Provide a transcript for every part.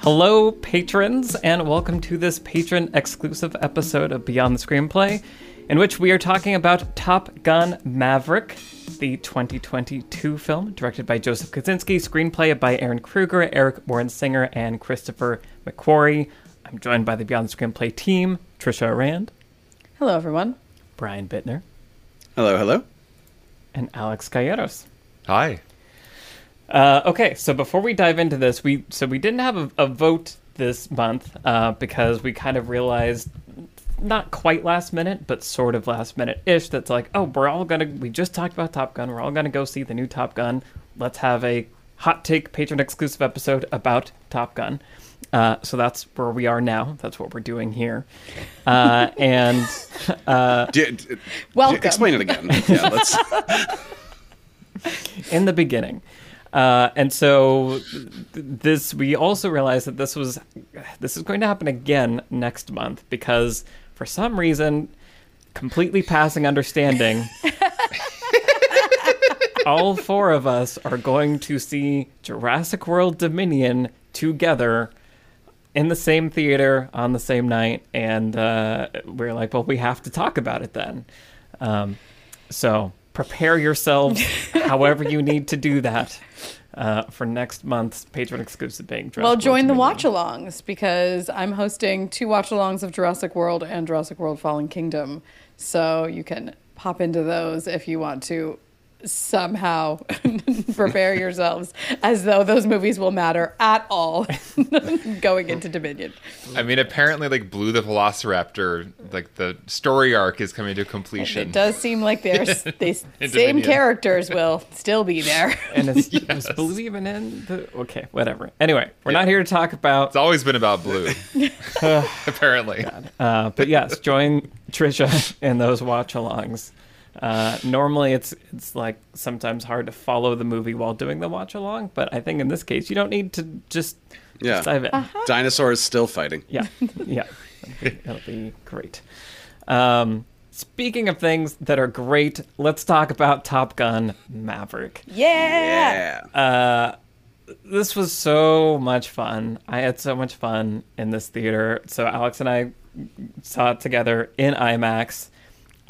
Hello, patrons, and welcome to this patron exclusive episode of Beyond the Screenplay, in which we are talking about Top Gun Maverick, the 2022 film directed by Joseph Kosinski, screenplay by Ehren Kruger, Eric Warren Singer, and Christopher McQuarrie. I'm joined by the Beyond the Screenplay team Trisha Rand, Hello, everyone. Brian Bittner, Hello, hello. And Alex Calleros. Hi. Uh, okay, so before we dive into this, we so we didn't have a, a vote this month uh, because we kind of realized not quite last minute, but sort of last minute ish. That's like, oh, we're all gonna. We just talked about Top Gun. We're all gonna go see the new Top Gun. Let's have a hot take patron exclusive episode about Top Gun. Uh, so that's where we are now. That's what we're doing here. Uh, and uh, D- d- Welcome. explain it again. Yeah, let's. in the beginning. Uh, and so th- this we also realized that this was this is going to happen again next month because for some reason completely passing understanding all four of us are going to see Jurassic World Dominion together in the same theater on the same night and uh, we're like well we have to talk about it then um, so prepare yourselves however you need to do that uh, for next month's patron exclusive being Jurassic Well, join the watch alongs because I'm hosting two watch alongs of Jurassic World and Jurassic World Fallen Kingdom. So you can pop into those if you want to somehow prepare yourselves as though those movies will matter at all going into Dominion. I mean, apparently, like Blue the Velociraptor, like the story arc is coming to completion. It does seem like there's they same Dominion. characters will still be there. and is, is Blue even in the okay whatever anyway we're not here to talk about It's always been about Blue, apparently. Uh, but yes, join Trisha in those watch alongs. Uh, normally, it's it's like sometimes hard to follow the movie while doing the watch along, but I think in this case you don't need to just, Yeah. just dive in. Dinosaurs still fighting. Yeah, yeah, that'll be great. Um, speaking of things that are great, let's talk about Top Gun Maverick. Yeah. Yeah. Uh, this was so much fun. I had so much fun in this theater. So Alex and I saw it together in IMAX.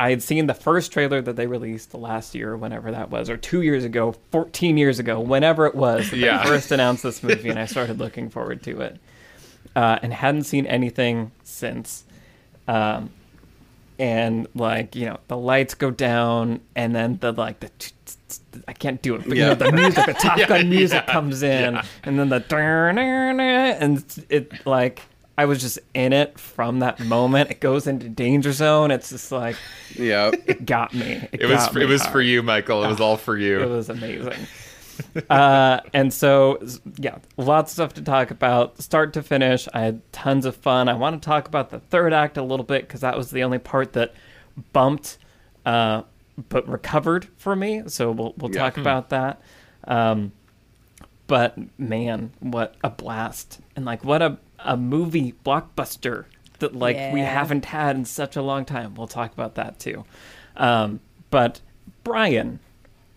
I had seen the first trailer that they released last year, whenever that was, or two years ago, 14 years ago, whenever it was that Yeah. they first announced this movie, and I started looking forward to it. Uh, and hadn't seen anything since. Um, and like you know, the lights go down, and then the like the t- t- t- I can't do it, but you know the music, the Top Gun music yeah, comes in, yeah. and then the and it like I was just in it from that moment. It goes into danger zone. It's just like Yeah. it got me. It was got me it was for you, Michael. It was all for you. It was amazing. uh, and so, yeah, lots of stuff to talk about, start to finish. I had tons of fun. I want to talk about the third act a little bit because that was the only part that bumped, uh, but recovered for me. So we'll we'll Yeah. talk about that. Um, but man, what a blast! And like, what a a movie blockbuster that like we haven't had in such a long time. We'll talk about that too. Um, but Brian,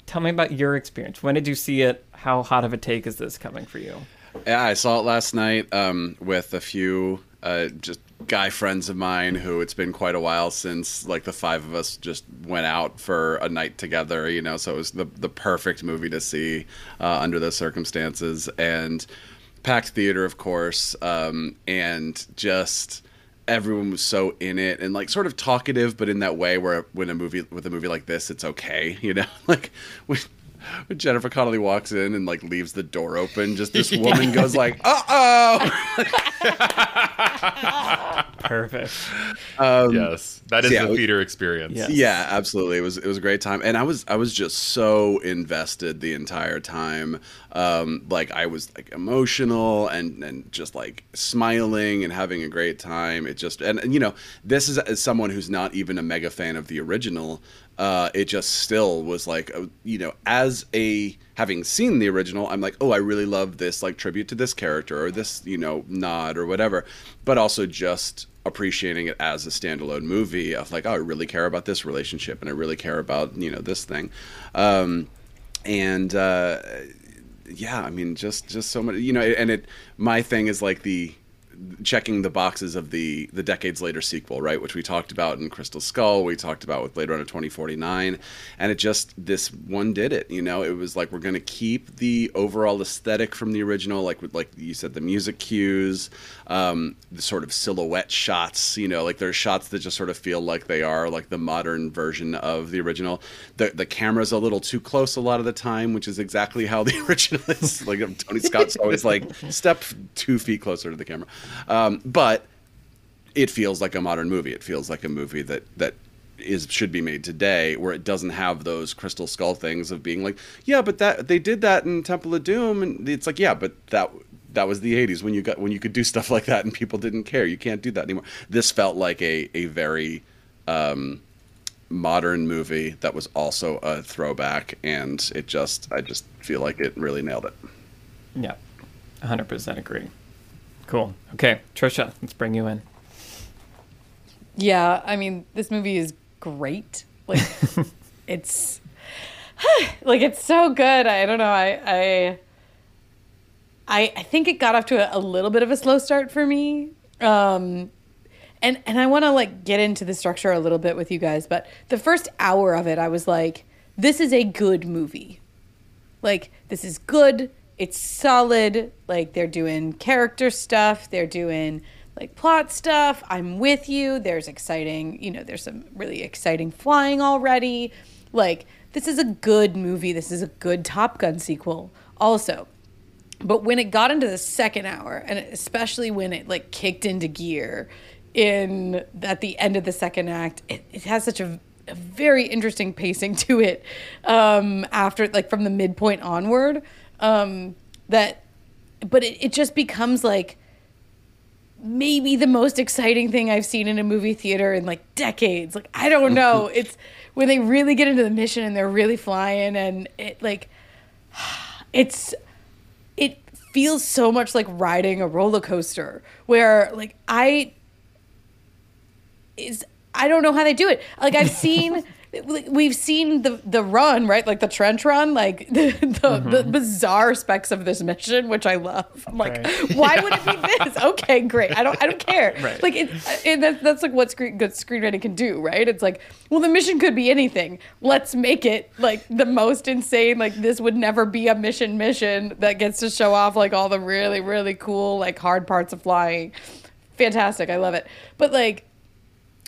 tell me about your experience. When did you see it? How hot of a take is this coming for you? Yeah, I saw it last night um, with a few uh, just guy friends of mine who it's been quite a while since like the five of us just went out for a night together. You know, so it was the the perfect movie to see uh, under those circumstances and packed theater, of course, um, and just everyone was so in it and like sort of talkative, but in that way where when a movie with a movie like this, it's okay, you know, like when, Jennifer Connelly walks in and like leaves the door open, just this woman goes like, "Uh oh." Perfect. yes, that is yeah, the theater experience. Yeah. Yeah, absolutely. It was it was a great time, and I was I was just so invested the entire time. Um, like I was like emotional and and just like smiling and having a great time. It just and, and you know this is as someone who's not even a mega fan of the original. Uh, it just still was like uh, you know as a having seen the original i'm like oh i really love this like tribute to this character or this you know nod or whatever. But also just appreciating it as a standalone movie of like oh i really care about this relationship and i really care about you know this thing. Um, and uh, yeah i mean just just so much you know and it my thing is like the checking the boxes of the the decades later sequel right? Which we talked about in crystal skull we talked about with blade runner 2049 and it just this one did it you know? It was like we're going to keep the overall aesthetic from the original like with like you said the music cues um, the sort of silhouette shots you know? Like there's shots that just sort of feel like they are like the modern version of the original. The the camera's a little too close a lot of the time which is exactly how the original is. Like tony scott's always like step two feet closer to the camera um, but it feels like a modern movie. It feels like a movie that that is should be made today, where it doesn't have those Crystal Skull things of being like, yeah, but that they did that in Temple of Doom, and it's like, yeah, but that that was the '80s when you got when you could do stuff like that and people didn't care. You can't do that anymore. This felt like a a very um, modern movie that was also a throwback, and it just I just feel like it really nailed it. Yeah, 100% agree. Cool. Okay, Trisha, let's bring you in. Yeah, I mean, this movie is great. Like, it's like it's so good. I don't know. I I I, I think it got off to a, a little bit of a slow start for me. Um, and and I want to like get into the structure a little bit with you guys, but the first hour of it, I was like, this is a good movie. Like, this is good. It's solid. Like, they're doing character stuff. They're doing like plot stuff. I'm with you. There's exciting, you know, there's some really exciting flying already. Like, this is a good movie. This is a good Top Gun sequel, also. But when it got into the second hour, and especially when it like kicked into gear in at the end of the second act, it, it has such a, a very interesting pacing to it um, after like from the midpoint onward um, that but it, it just becomes like maybe the most exciting thing I've seen in a movie theater in like decades. Like I don't know. it's when they really get into the mission and they're really flying and it like it's it feels so much like riding a roller coaster where like I is I don't know how they do it. Like I've seen we've seen the the run, right? Like the trench run, like the the, mm-hmm. the bizarre specs of this mission, which I love. I'm like, Right. why would it be this? Okay, great. I don't I don't care. Right. Like it, and that, that's like what screen, good screenwriting can do, right? It's like, well, the mission could be anything. Let's make it like the most insane. Like this would never be a mission mission that gets to show off like all the really really cool like hard parts of flying. Fantastic. I love it. But like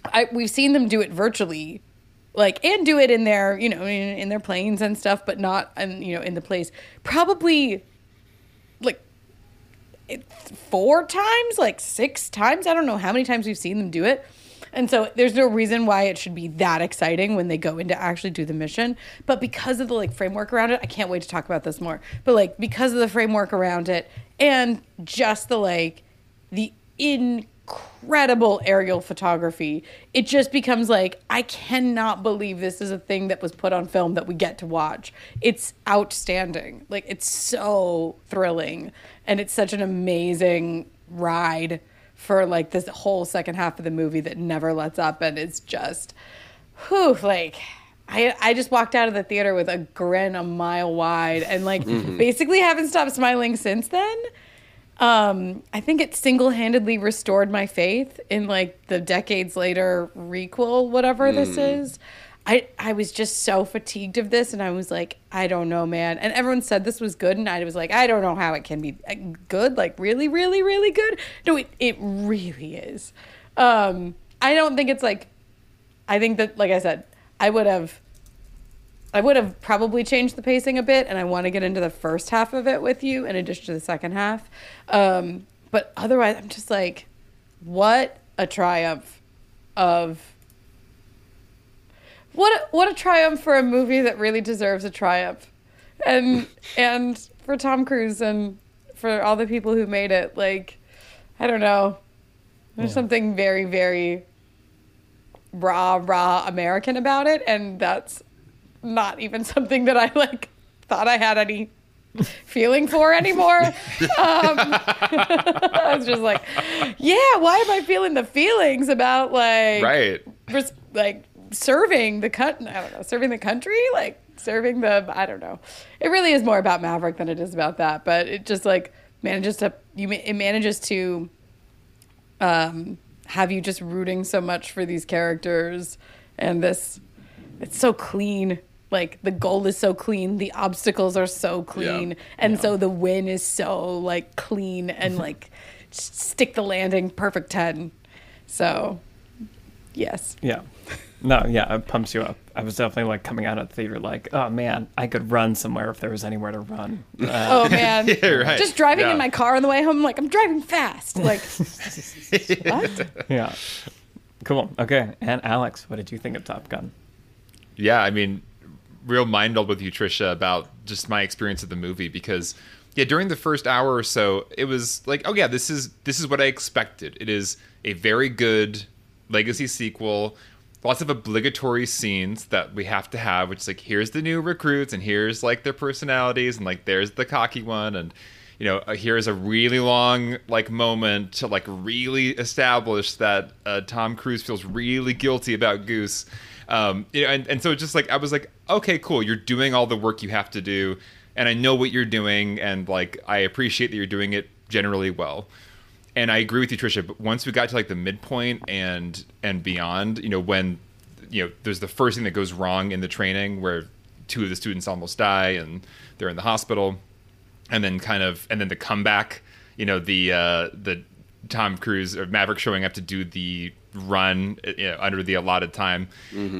I we've seen them do it virtually, like and do it in their you know in, in their planes and stuff, but not and you know in the place. Probably like four times, like six times. I don't know how many times we've seen them do it. And so there's no reason why it should be that exciting when they go in to actually do the mission. But because of the like framework around it, I can't wait to talk about this more. But like because of the framework around it and just the like the incredible aerial photography, it just becomes like I cannot believe this is a thing that was put on film that we get to watch. It's outstanding. Like it's so thrilling and it's such an amazing ride for like this whole second half of the movie that never lets up and it's just whew like I, I just walked out of the theater with a grin a mile wide and like basically haven't stopped smiling since then Um, I think it single handedly restored my faith in like the decades later requel, whatever this is. I, I was just so fatigued of this and I was like, I don't know, man. And everyone said this was good and I was like, I don't know how it can be uh, good, like really, really, really good. No, it, it really is. Um, I don't think it's like I think that like I said, I would have I would have probably changed the pacing a bit and I want to get into the first half of it with you in addition to the second half. Um, but otherwise I'm just like what a triumph of what a, what a triumph for a movie that really deserves a triumph. And and for Tom Cruise and for all the people who made it like I don't know. There's something very very raw raw American about it and that's not even something that I like thought I had any feeling for anymore. Um, I was just like, yeah, why am I feeling the feelings about like Right. res- like serving the cut I don't know, serving the country, like serving the I don't know. It really is more about Maverick than it is about that, but it just like manages to you it manages to um have you just rooting so much for these characters and this it's so clean like the goal is so clean the obstacles are so clean and so the win is so like clean and like stick the landing perfect 10 so yes Yeah. No, yeah, it pumps you up. I was definitely like coming out of the theater like, oh man, I could run somewhere if there was anywhere to run. Uh, oh man Yeah, right. just driving Yeah. in my car on the way home like i'm driving fast like what yeah. Cool. Okay. And Alex, what did you think of Top Gun? yeah, I mean, real mind meld with you, Trisha, about just my experience of the movie because yeah, during the first hour or so, it was like, oh yeah, this is this is what I expected. It is a very good legacy sequel. Lots of obligatory scenes that we have to have, which is like here's the new recruits and here's like their personalities and like there's the cocky one and you know uh, here's a really long like moment to like really establish that uh, Tom Cruise feels really guilty about Goose. Um, you know, and, and so just like I was like, okay, cool, you're doing all the work you have to do, and I know what you're doing, and like I appreciate that you're doing it generally well. And I agree with you, Trisha. But once we got to like the midpoint and and beyond, you know, when you know there's the first thing that goes wrong in the training where two of the students almost die and they're in the hospital, and then kind of and then the comeback, you know, the uh, the Tom Cruise or Maverick showing up to do the run you know, under the allotted time.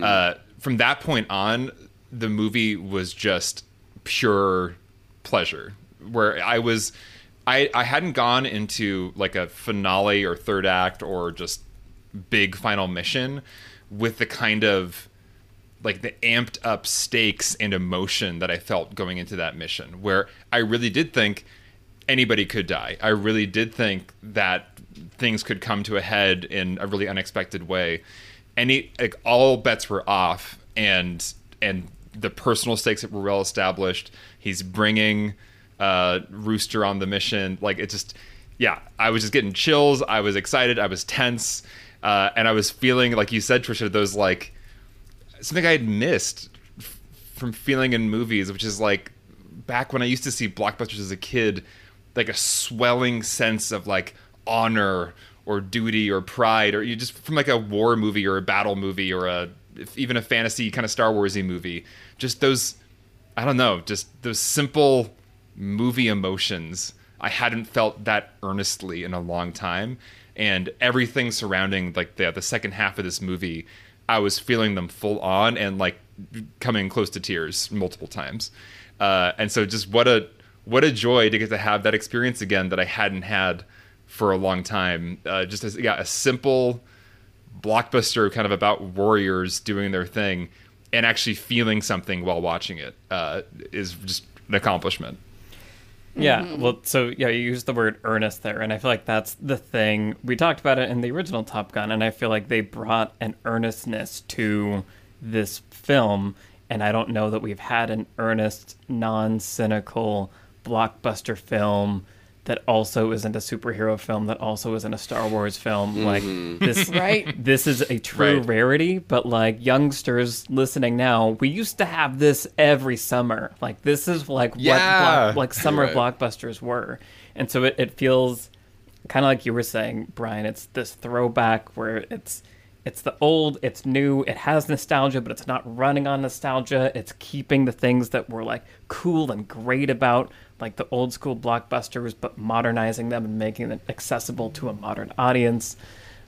Uh, from that point on, the movie was just pure pleasure. Where I was, I I hadn't gone into like a finale or third act or just big final mission with the kind of like the amped up stakes and emotion that I felt going into that mission, where I really did think anybody could die. I really did think that things could come to a head in a really unexpected way. Any like all bets were off, and and the personal stakes that were well established. He's bringing uh, Rooster on the mission. Like it just, yeah, I was just getting chills. I was excited. I was tense, uh, and I was feeling like you said, Trisha, those like something I had missed f- from feeling in movies, which is like back when I used to see blockbusters as a kid, like a swelling sense of like honor or duty or pride, or you just from like a war movie or a battle movie or a even a fantasy kind of Star Warsy movie. Just those, I don't know, just those simple movie emotions. I hadn't felt that earnestly in a long time, and everything surrounding like the the second half of this movie, I was feeling them full on and like coming close to tears multiple times. Uh, and so just what a what a joy to get to have that experience again that I hadn't had for a long time. Uh, just as yeah, a simple blockbuster kind of about warriors doing their thing and actually feeling something while watching it uh, is just an accomplishment. Yeah, well, so yeah, you used the word earnest there, and I feel like that's the thing. We talked about it in the original Top Gun, and I feel like they brought an earnestness to this film, and I don't know that we've had an earnest, non cynical blockbuster film that also isn't a superhero film, that also isn't a Star Wars film. Mm-hmm. Like this, Right. This is a true Right. rarity. But like youngsters listening now, we used to have this every summer. Like this is like what block, like summer Right. blockbusters were, and so it, it feels kind of like you were saying, Brian. It's this throwback where it's it's the old, it's new, it has nostalgia, but it's not running on nostalgia. It's keeping the things that were like cool and great about like the old school blockbusters, but modernizing them and making them accessible to a modern audience.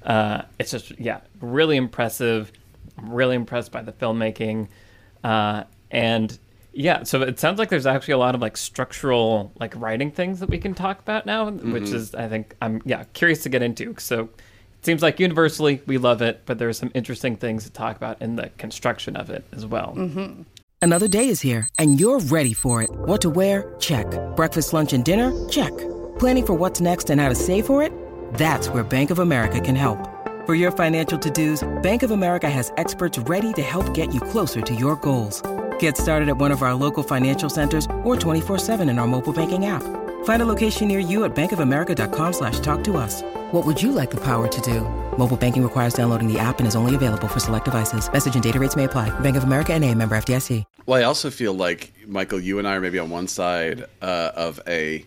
Uh, it's just yeah, really impressive. I'm really impressed by the filmmaking, uh, and yeah. So it sounds like there's actually a lot of like structural like writing things that we can talk about now, which is I think I'm yeah curious to get into. So seems like universally we love it, but there are some interesting things to talk about in the construction of it as well. Mm-hmm. Another day is here, and you're ready for it. What to wear? Check. Breakfast, lunch, and dinner? Check. Planning for what's next and how to save for it? That's where Bank of America can help. For your financial to-dos, Bank of America has experts ready to help get you closer to your goals. Get started at one of our local financial centers or 24-7 in our mobile banking app. Find a location near you at bankofamerica.com slash talk to us. What would you like the power to do? Mobile banking requires downloading the app and is only available for select devices. Message and data rates may apply. Bank of America and a member FDIC. Well, I also feel like Michael, you and I are maybe on one side uh, of a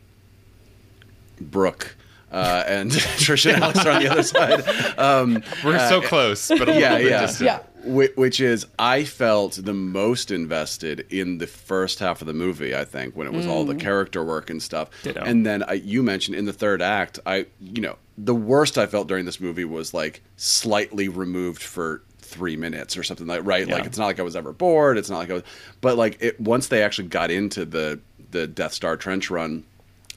brook, uh, and Trisha and Alex are on the other side. Um, We're so close, but a yeah, little bit yeah, distant. Yeah. Whi- Which is, I felt the most invested in the first half of the movie. I think when it was all the character work and stuff, Ditto. and then I, you mentioned in the third act, I, you know, the worst I felt during this movie was like slightly removed for three minutes or something like right. Like it's not like I was ever bored. It's not like I was, but like it once they actually got into the the Death Star trench run,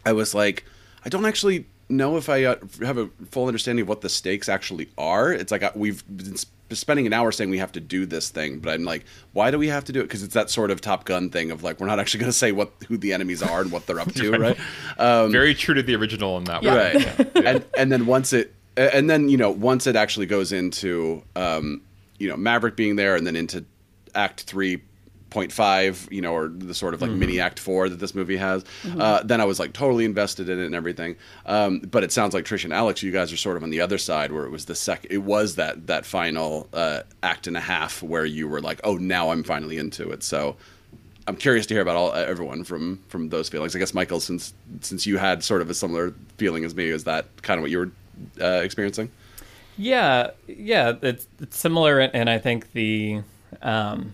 I was like, I don't actually know if I uh, have a full understanding of what the stakes actually are. It's like uh, we've been spending an hour saying we have to do this thing, but I'm like, why do we have to do it? Because it's that sort of Top Gun thing of like we're not actually going to say what who the enemies are and what they're up to, right? Um, Very true to the original in that Yeah. way. right and and then once it and then you know once it actually goes into um you know maverick being there and then into act 3.5 you know or the sort of like mini act 4 that this movie has uh, then i was like totally invested in it and everything um, but it sounds like trish and alex you guys are sort of on the other side where it was the second it was that that final uh, act and a half where you were like oh now i'm finally into it so I'm curious to hear about all everyone from from those feelings. I guess Michael, since since you had sort of a similar feeling as me, is that kind of what you were uh, experiencing? Yeah, yeah, it's, it's similar, and and I think the, um,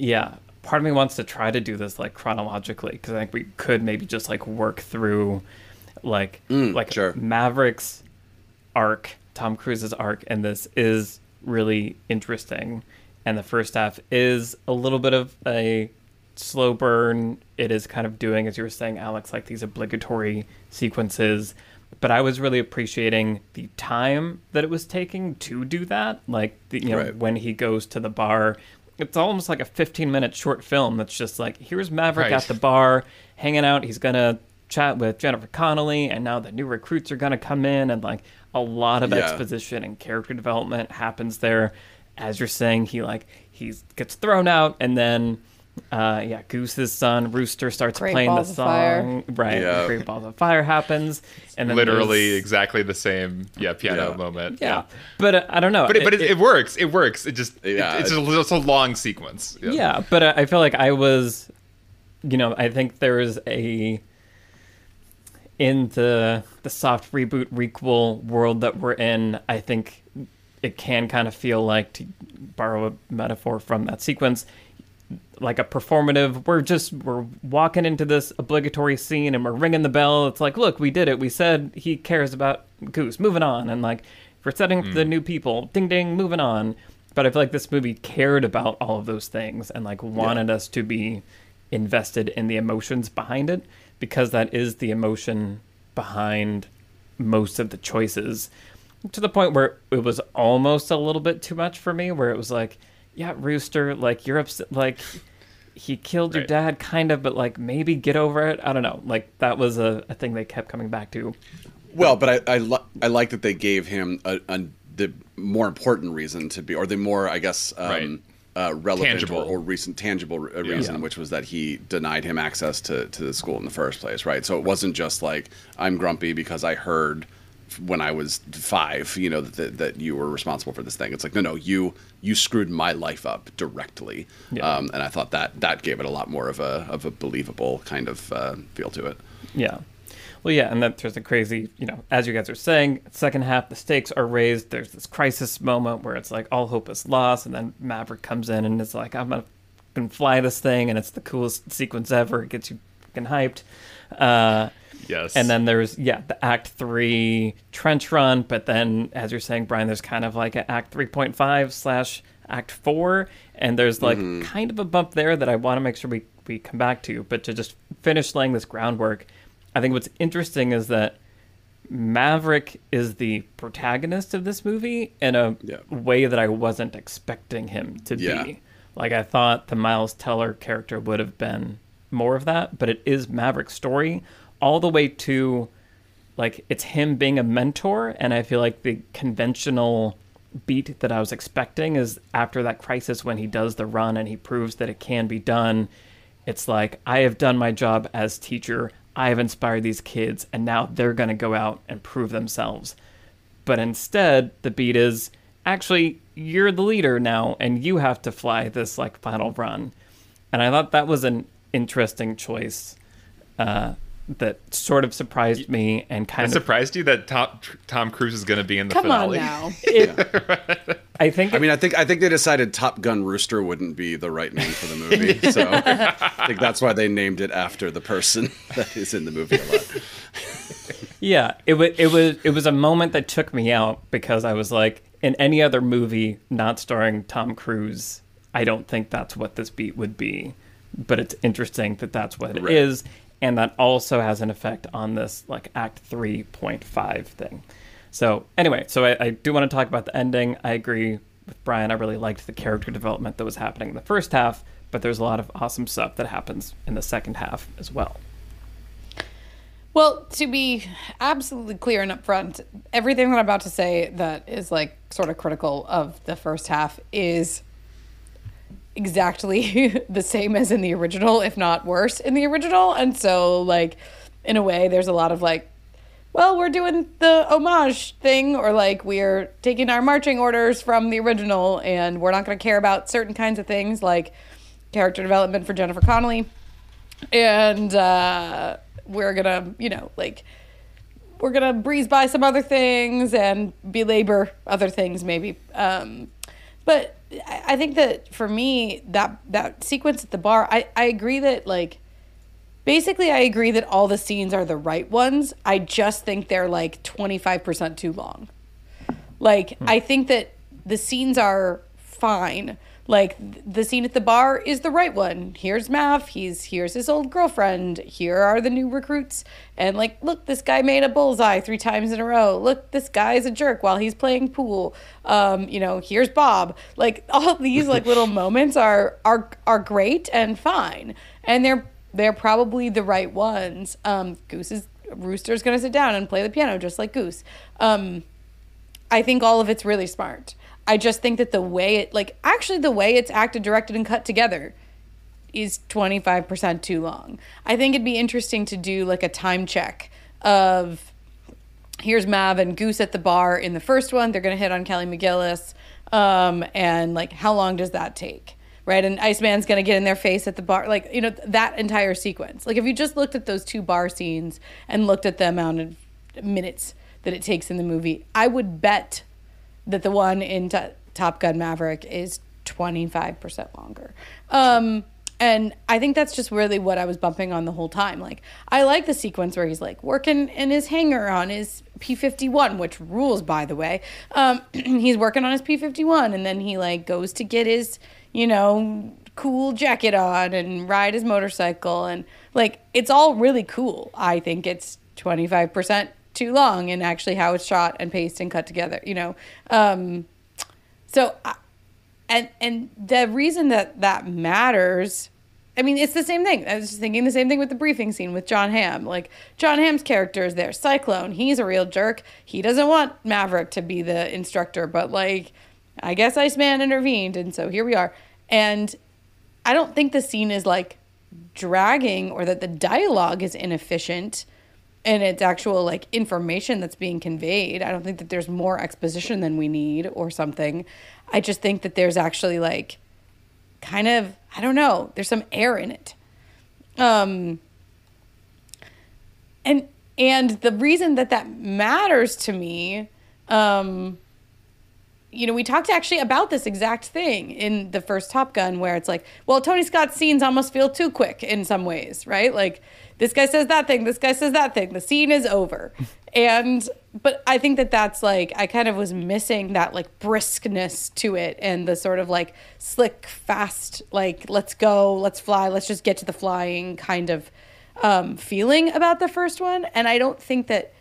yeah, part of me wants to try to do this like chronologically because I think we could maybe just like work through, like, mm, like sure. Maverick's arc, Tom Cruise's arc, and this is really interesting, and the first half is a little bit of a slow burn. It is kind of doing, as you were saying, Alex, like these obligatory sequences. But I was really appreciating the time that it was taking to do that. Like, the, you know, Right. when he goes to the bar, it's almost like a 15 minute short film that's just like, here's Maverick Right. at the bar hanging out. He's going to chat with Jennifer Connelly, and now the new recruits are going to come in. And like, a lot of Yeah. exposition and character development happens there. As you're saying, he like, he gets thrown out, and then. Uh, yeah, Goose's son Rooster starts Great playing Balls the of Fire. song. Right, Yeah. Great Balls of Fire happens, and then Literally there's- exactly the same, yeah, piano Yeah. moment. yeah. But uh, I don't know. But it, but it, it works. It works. It just Yeah, it, it's, it- a, it's a long sequence. yeah, but uh, I feel like I was, you know, I think there is a in the the soft reboot requel world that we're in. I think it can kind of feel like to borrow a metaphor from that sequence like a performative we're just we're walking into this obligatory scene and we're ringing the bell. It's like look we did it. We said he cares about goose. Moving on. And like we're setting up the hmm. new people. Ding ding moving on. But i feel like this movie cared about all of those things and like wanted us to be invested in the emotions behind it because that is the emotion behind most of the choices to the point where it was almost a little bit too much for me where it was like yeah rooster like you're upset like he killed your Right. dad kind of but like maybe get over it i don't know like that was a, a thing they kept coming back to Well, but I I, li- I like that they gave him a, a the more important reason to be, or the more I guess um, Right. uh, relevant Tangible. or, or recent tangible re- uh, reason, which was that he denied him access to, to the school in the first place, right? So it wasn't just like I'm grumpy because I heard when I was five, you know, that, that you were responsible for this thing. It's like, no, no, you you screwed my life up directly, Yeah. um, and I thought that that gave it a lot more of a of a believable kind of uh, feel to it. Yeah. Well, yeah, and then there's a crazy, you know, as you guys are saying, second half, the stakes are raised. There's this crisis moment where it's like all hope is lost, and then Maverick comes in and it's like, I'm gonna, fly this thing, and it's the coolest sequence ever. It gets you fucking hyped. Uh, Yes. and then there's yeah the Act Three trench run, but then as you're saying, Brian, there's kind of like an Act three point five slash Act Four, and there's like kind of a bump there that I want to make sure we we come back to. But to just finish laying this groundwork, I think what's interesting is that Maverick is the protagonist of this movie in a Yeah. way that I wasn't expecting him to Yeah. be. Like I thought the Miles Teller character would have been more of that, but it is Maverick's story all the way to like it's him being a mentor and I feel like the conventional beat that I was expecting is after that crisis when he does the run and he proves that it can be done. It's like I have done my job as teacher. I have inspired these kids and now they're going to go out and prove themselves. But instead, the beat is actually you're the leader now and you have to fly this like final run. And I thought that was an interesting choice uh, that sort of surprised me and It kind of surprised you that Tom, Tom Cruise is going to be in the Come on finale. now. I think I mean, I think I think they decided Top Gun Rooster wouldn't be the right name for the movie, so I think that's why they named it after the person that is in the movie a lot. Yeah, it was it was it was a moment that took me out because I was like, in any other movie not starring Tom Cruise, I don't think that's what this beat would be. But it's interesting that that's what it is, Right. and that also has an effect on this like Act three point five thing. So anyway, so I, I do want to talk about the ending. I agree with Brian. I really liked the character development that was happening in the first half, but there's a lot of awesome stuff that happens in the second half as well. Well, to be absolutely clear and upfront, everything that I'm about to say that is like sort of critical of the first half is exactly the same as in the original, if not worse in the original. And so, like, in a way, there's a lot of like, well, we're doing the homage thing, or like we're taking our marching orders from the original, and we're not going to care about certain kinds of things like character development for Jennifer Connelly and uh, we're gonna, you know, like we're gonna breeze by some other things and belabor other things, maybe. Um, but I think that for me, that that sequence at the bar, I I agree that like basically I agree that all the scenes are the right ones. I just think they're like twenty five percent too long. Like hmm. I think that the scenes are fine. Like the scene at the bar is the right one. Here's Mav. He's here's his old girlfriend. Here are the new recruits. And like, look, this guy made a bullseye three times in a row. Look, this guy's a jerk while he's playing pool. Um, you know, here's Bob. Like all these like little moments are are are great and fine, and they're they're probably the right ones. Um, Goose is Rooster's gonna sit down and play the piano just like Goose. Um, I think all of it's really smart. I just think that the way it, like, actually, the way it's acted, directed, and cut together is 25% too long. I think it'd be interesting to do like a time check of here's Mav and Goose at the bar in the first one. They're going to hit on Kelly McGillis. Um, and like, how long does that take? Right. And Iceman's going to get in their face at the bar. Like, you know, that entire sequence. Like, if you just looked at those two bar scenes and looked at the amount of minutes that it takes in the movie, I would bet that the one in T- Top Gun Maverick is 25% longer. Um, and I think that's just really what I was bumping on the whole time. Like, I like the sequence where he's like working in his hangar on his P 51, which rules, by the way. Um, he's working on his P 51, and then he like goes to get his, you know, cool jacket on and ride his motorcycle. And like, it's all really cool. I think it's 25% too long and actually how it's shot and paced and cut together, you know. Um, so, I, and and the reason that that matters, I mean, it's the same thing. I was just thinking the same thing with the briefing scene with Jon Hamm. Like Jon Hamm's character is there, Cyclone. He's a real jerk. He doesn't want Maverick to be the instructor, but like, I guess Iceman intervened, and so here we are. And I don't think the scene is like dragging or that the dialogue is inefficient and it's actual like information that's being conveyed. I don't think that there's more exposition than we need or something. I just think that there's actually like kind of I don't know, there's some air in it. Um and and the reason that that matters to me um you know, we talked actually about this exact thing in the first Top Gun, where it's like, well, Tony Scott's scenes almost feel too quick in some ways, right? Like, this guy says that thing, this guy says that thing, the scene is over. And, but I think that that's like, I kind of was missing that like briskness to it and the sort of like slick, fast, like, let's go, let's fly, let's just get to the flying kind of um, feeling about the first one. And I don't think that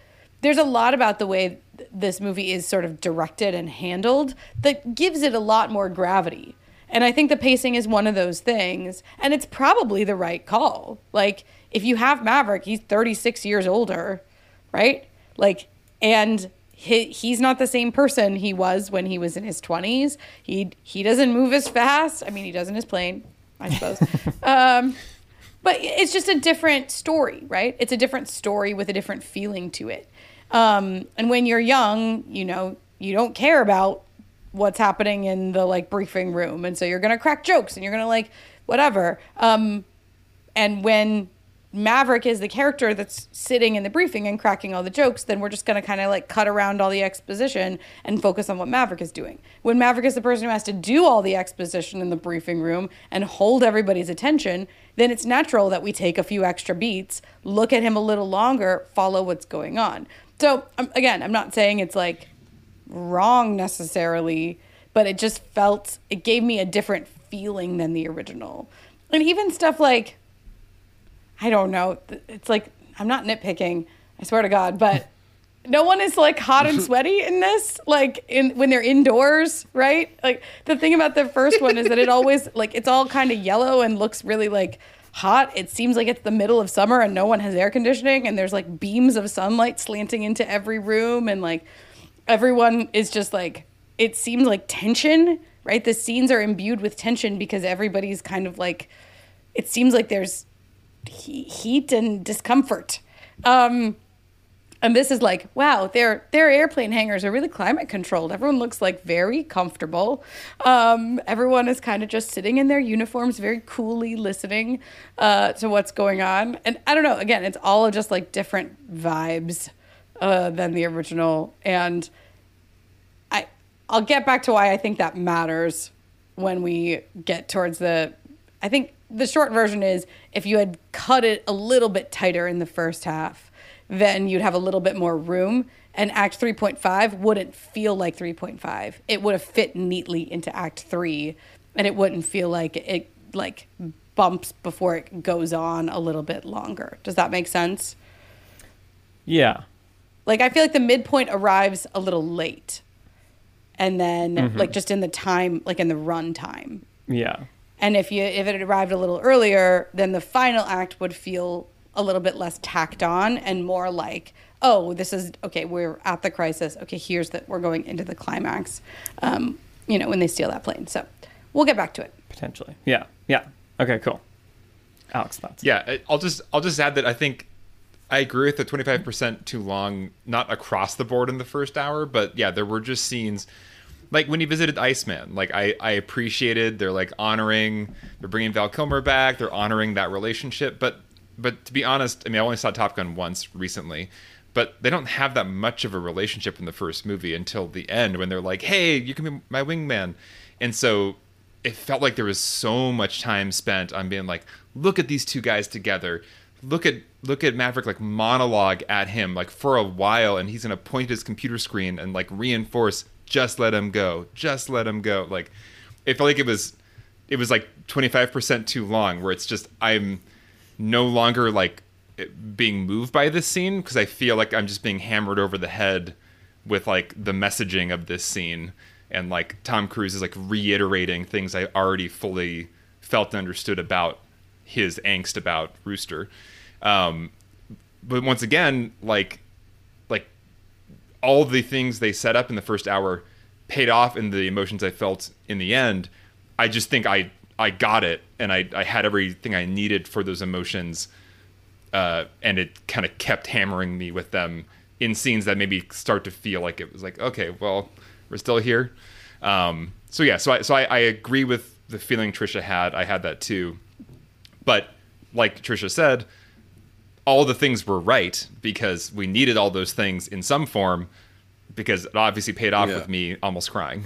there's a lot about the way this movie is sort of directed and handled that gives it a lot more gravity. And I think the pacing is one of those things. And it's probably the right call. Like, if you have Maverick, he's 36 years older, right? Like, and he, he's not the same person he was when he was in his 20s. He, he doesn't move as fast. I mean, he does in his plane, I suppose. um, but it's just a different story, right? It's a different story with a different feeling to it. Um, and when you're young, you know, you don't care about what's happening in the like briefing room. And so you're going to crack jokes and you're going to like whatever. Um, and when Maverick is the character that's sitting in the briefing and cracking all the jokes, then we're just going to kind of like cut around all the exposition and focus on what Maverick is doing. When Maverick is the person who has to do all the exposition in the briefing room and hold everybody's attention, then it's natural that we take a few extra beats, look at him a little longer, follow what's going on. So um, again, I'm not saying it's like wrong necessarily, but it just felt it gave me a different feeling than the original. And even stuff like I don't know, it's like I'm not nitpicking, I swear to God, but no one is like hot and sweaty in this like in when they're indoors right like the thing about the first one is that it always like it's all kind of yellow and looks really like hot. It seems like it's the middle of summer and no one has air conditioning and there's like beams of sunlight slanting into every room and like everyone is just like it seems like tension, right? The scenes are imbued with tension because everybody's kind of like it seems like there's heat and discomfort. Um and this is like wow their their airplane hangars are really climate controlled. Everyone looks like very comfortable. Um, everyone is kind of just sitting in their uniforms very coolly listening uh, to what's going on. And i don't know again it's all just like different vibes uh, than the original. And i i'll get back to why i think that matters when we get towards the i think the short version is if you had cut it a little bit tighter in the first half then you'd have a little bit more room. And Act 3.5 wouldn't feel like 3.5. It would have fit neatly into Act 3, and it wouldn't feel like it like bumps before it goes on a little bit longer. Does that make sense? Yeah. Like I feel like the midpoint arrives a little late. And then mm-hmm. like just in the time, like in the run time. Yeah. And if you if it arrived a little earlier, then the final act would feel a little bit less tacked on and more like oh this is okay we're at the crisis. Okay here's that we're going into the climax um, you know when they steal that plane. So we'll get back to it. Potentially. Yeah. Yeah. Okay cool. Alex thoughts? Yeah i'll just i'll just add that i think i agree with the 25% too long not across the board in the first hour but yeah there were just scenes like when he visited Iceman, like I, I appreciated they're like honoring, they're bringing Val Kilmer back, they're honoring that relationship. But but to be honest, I mean, I only saw Top Gun once recently, but they don't have that much of a relationship in the first movie until the end when they're like, "Hey, you can be my wingman," and so it felt like there was so much time spent on being like, "Look at these two guys together." Look at look at Maverick like monologue at him like for a while, and he's gonna point at his computer screen and like reinforce, "Just let him go, just let him go." Like it felt like it was it was like 25% too long where it's just I'm no longer like being moved by this scene because I feel like I'm just being hammered over the head with like the messaging of this scene and like Tom Cruise is like reiterating things I already fully felt and understood about his angst about Rooster. Um, but once again, like like all the things they set up in the first hour paid off in the emotions I felt in the end. I just think I I got it, and I I had everything I needed for those emotions, uh, and it kind of kept hammering me with them in scenes that maybe start to feel like it was like okay, well, we're still here. Um, so yeah, so I so I, I agree with the feeling Trisha had. I had that too, but like Trisha said, all the things were right because we needed all those things in some form because it obviously paid off Yeah. with me almost crying.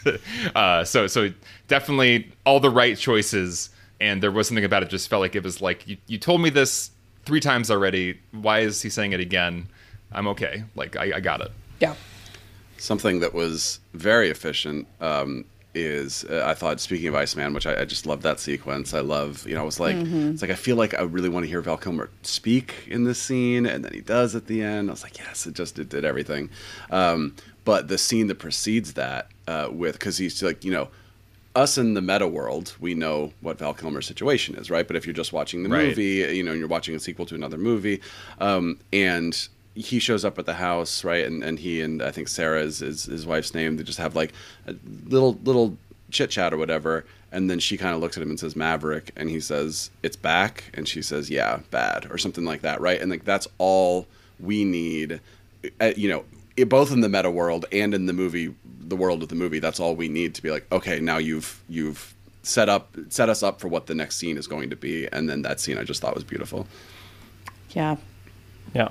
uh, so so definitely all the right choices, and there was something about it just felt like it was like you, you told me this three times already. Why is he saying it again? I'm okay. Like I, I got it. Yeah. Something that was very efficient um, is uh, I thought speaking of Iceman, which I, I just love that sequence. I love you know I was like it's like I feel like I really want to hear Val Kilmer speak in this scene, and then he does at the end. I was like yes, it just it did everything. Um, but the scene that precedes that uh, with because he's like you know us in the meta world, we know what Val Kilmer's situation is, right? But if you're just watching the Right. movie, you know, and you're watching a sequel to another movie, um, and he shows up at the house, right? And, and he and I think Sarah is, is his wife's name. They just have like a little little chit chat or whatever, and then she kind of looks at him and says Maverick, and he says it's back, and she says yeah, bad or something like that, right? And like that's all we need, uh, you know, it, both in the meta world and in the movie, the world of the movie. That's all we need to be like, okay, now you've you've set up set us up for what the next scene is going to be, and then that scene I just thought was beautiful. Yeah. Yeah.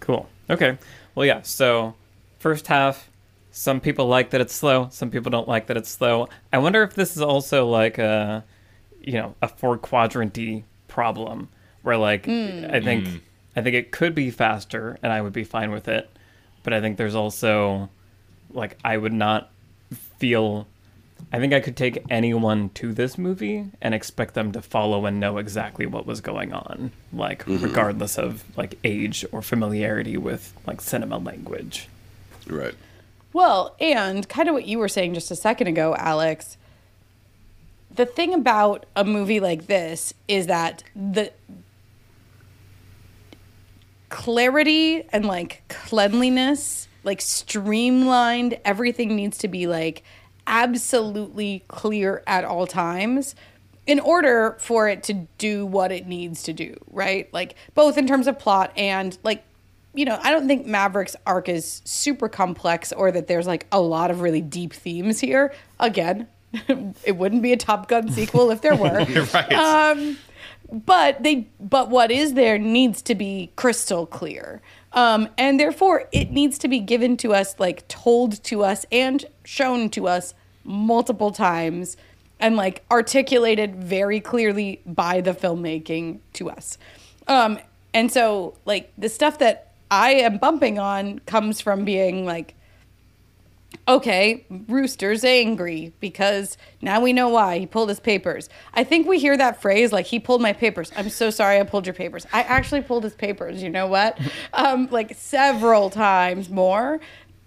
Cool. Okay. Well, yeah. So, first half, some people like that it's slow. Some people don't like that it's slow. I wonder if this is also like a, you know, a four quadranty problem where like hmm. I think hmm. I think it could be faster and I would be fine with it, but I think there's also like I would not feel. I think I could take anyone to this movie and expect them to follow and know exactly what was going on, like mm-hmm. regardless of like age or familiarity with like cinema language. Right. Well, and kind of what you were saying just a second ago, Alex. The thing about a movie like this is that the clarity and like cleanliness, like streamlined, everything needs to be like absolutely clear at all times in order for it to do what it needs to do, right? Like both in terms of plot and like you know, I don't think Maverick's arc is super complex or that there's like a lot of really deep themes here. Again, it wouldn't be a Top Gun sequel if there were. right. Um, but they but what is there needs to be crystal clear. Um, and therefore it needs to be given to us like told to us and shown to us multiple times and like articulated very clearly by the filmmaking to us. Um, and so like the stuff that I am bumping on comes from being like okay, Rooster's angry because now we know why he pulled his papers. I think we hear that phrase like he pulled my papers. I'm so sorry I pulled your papers. I actually pulled his papers. You know what? Um, like several times more,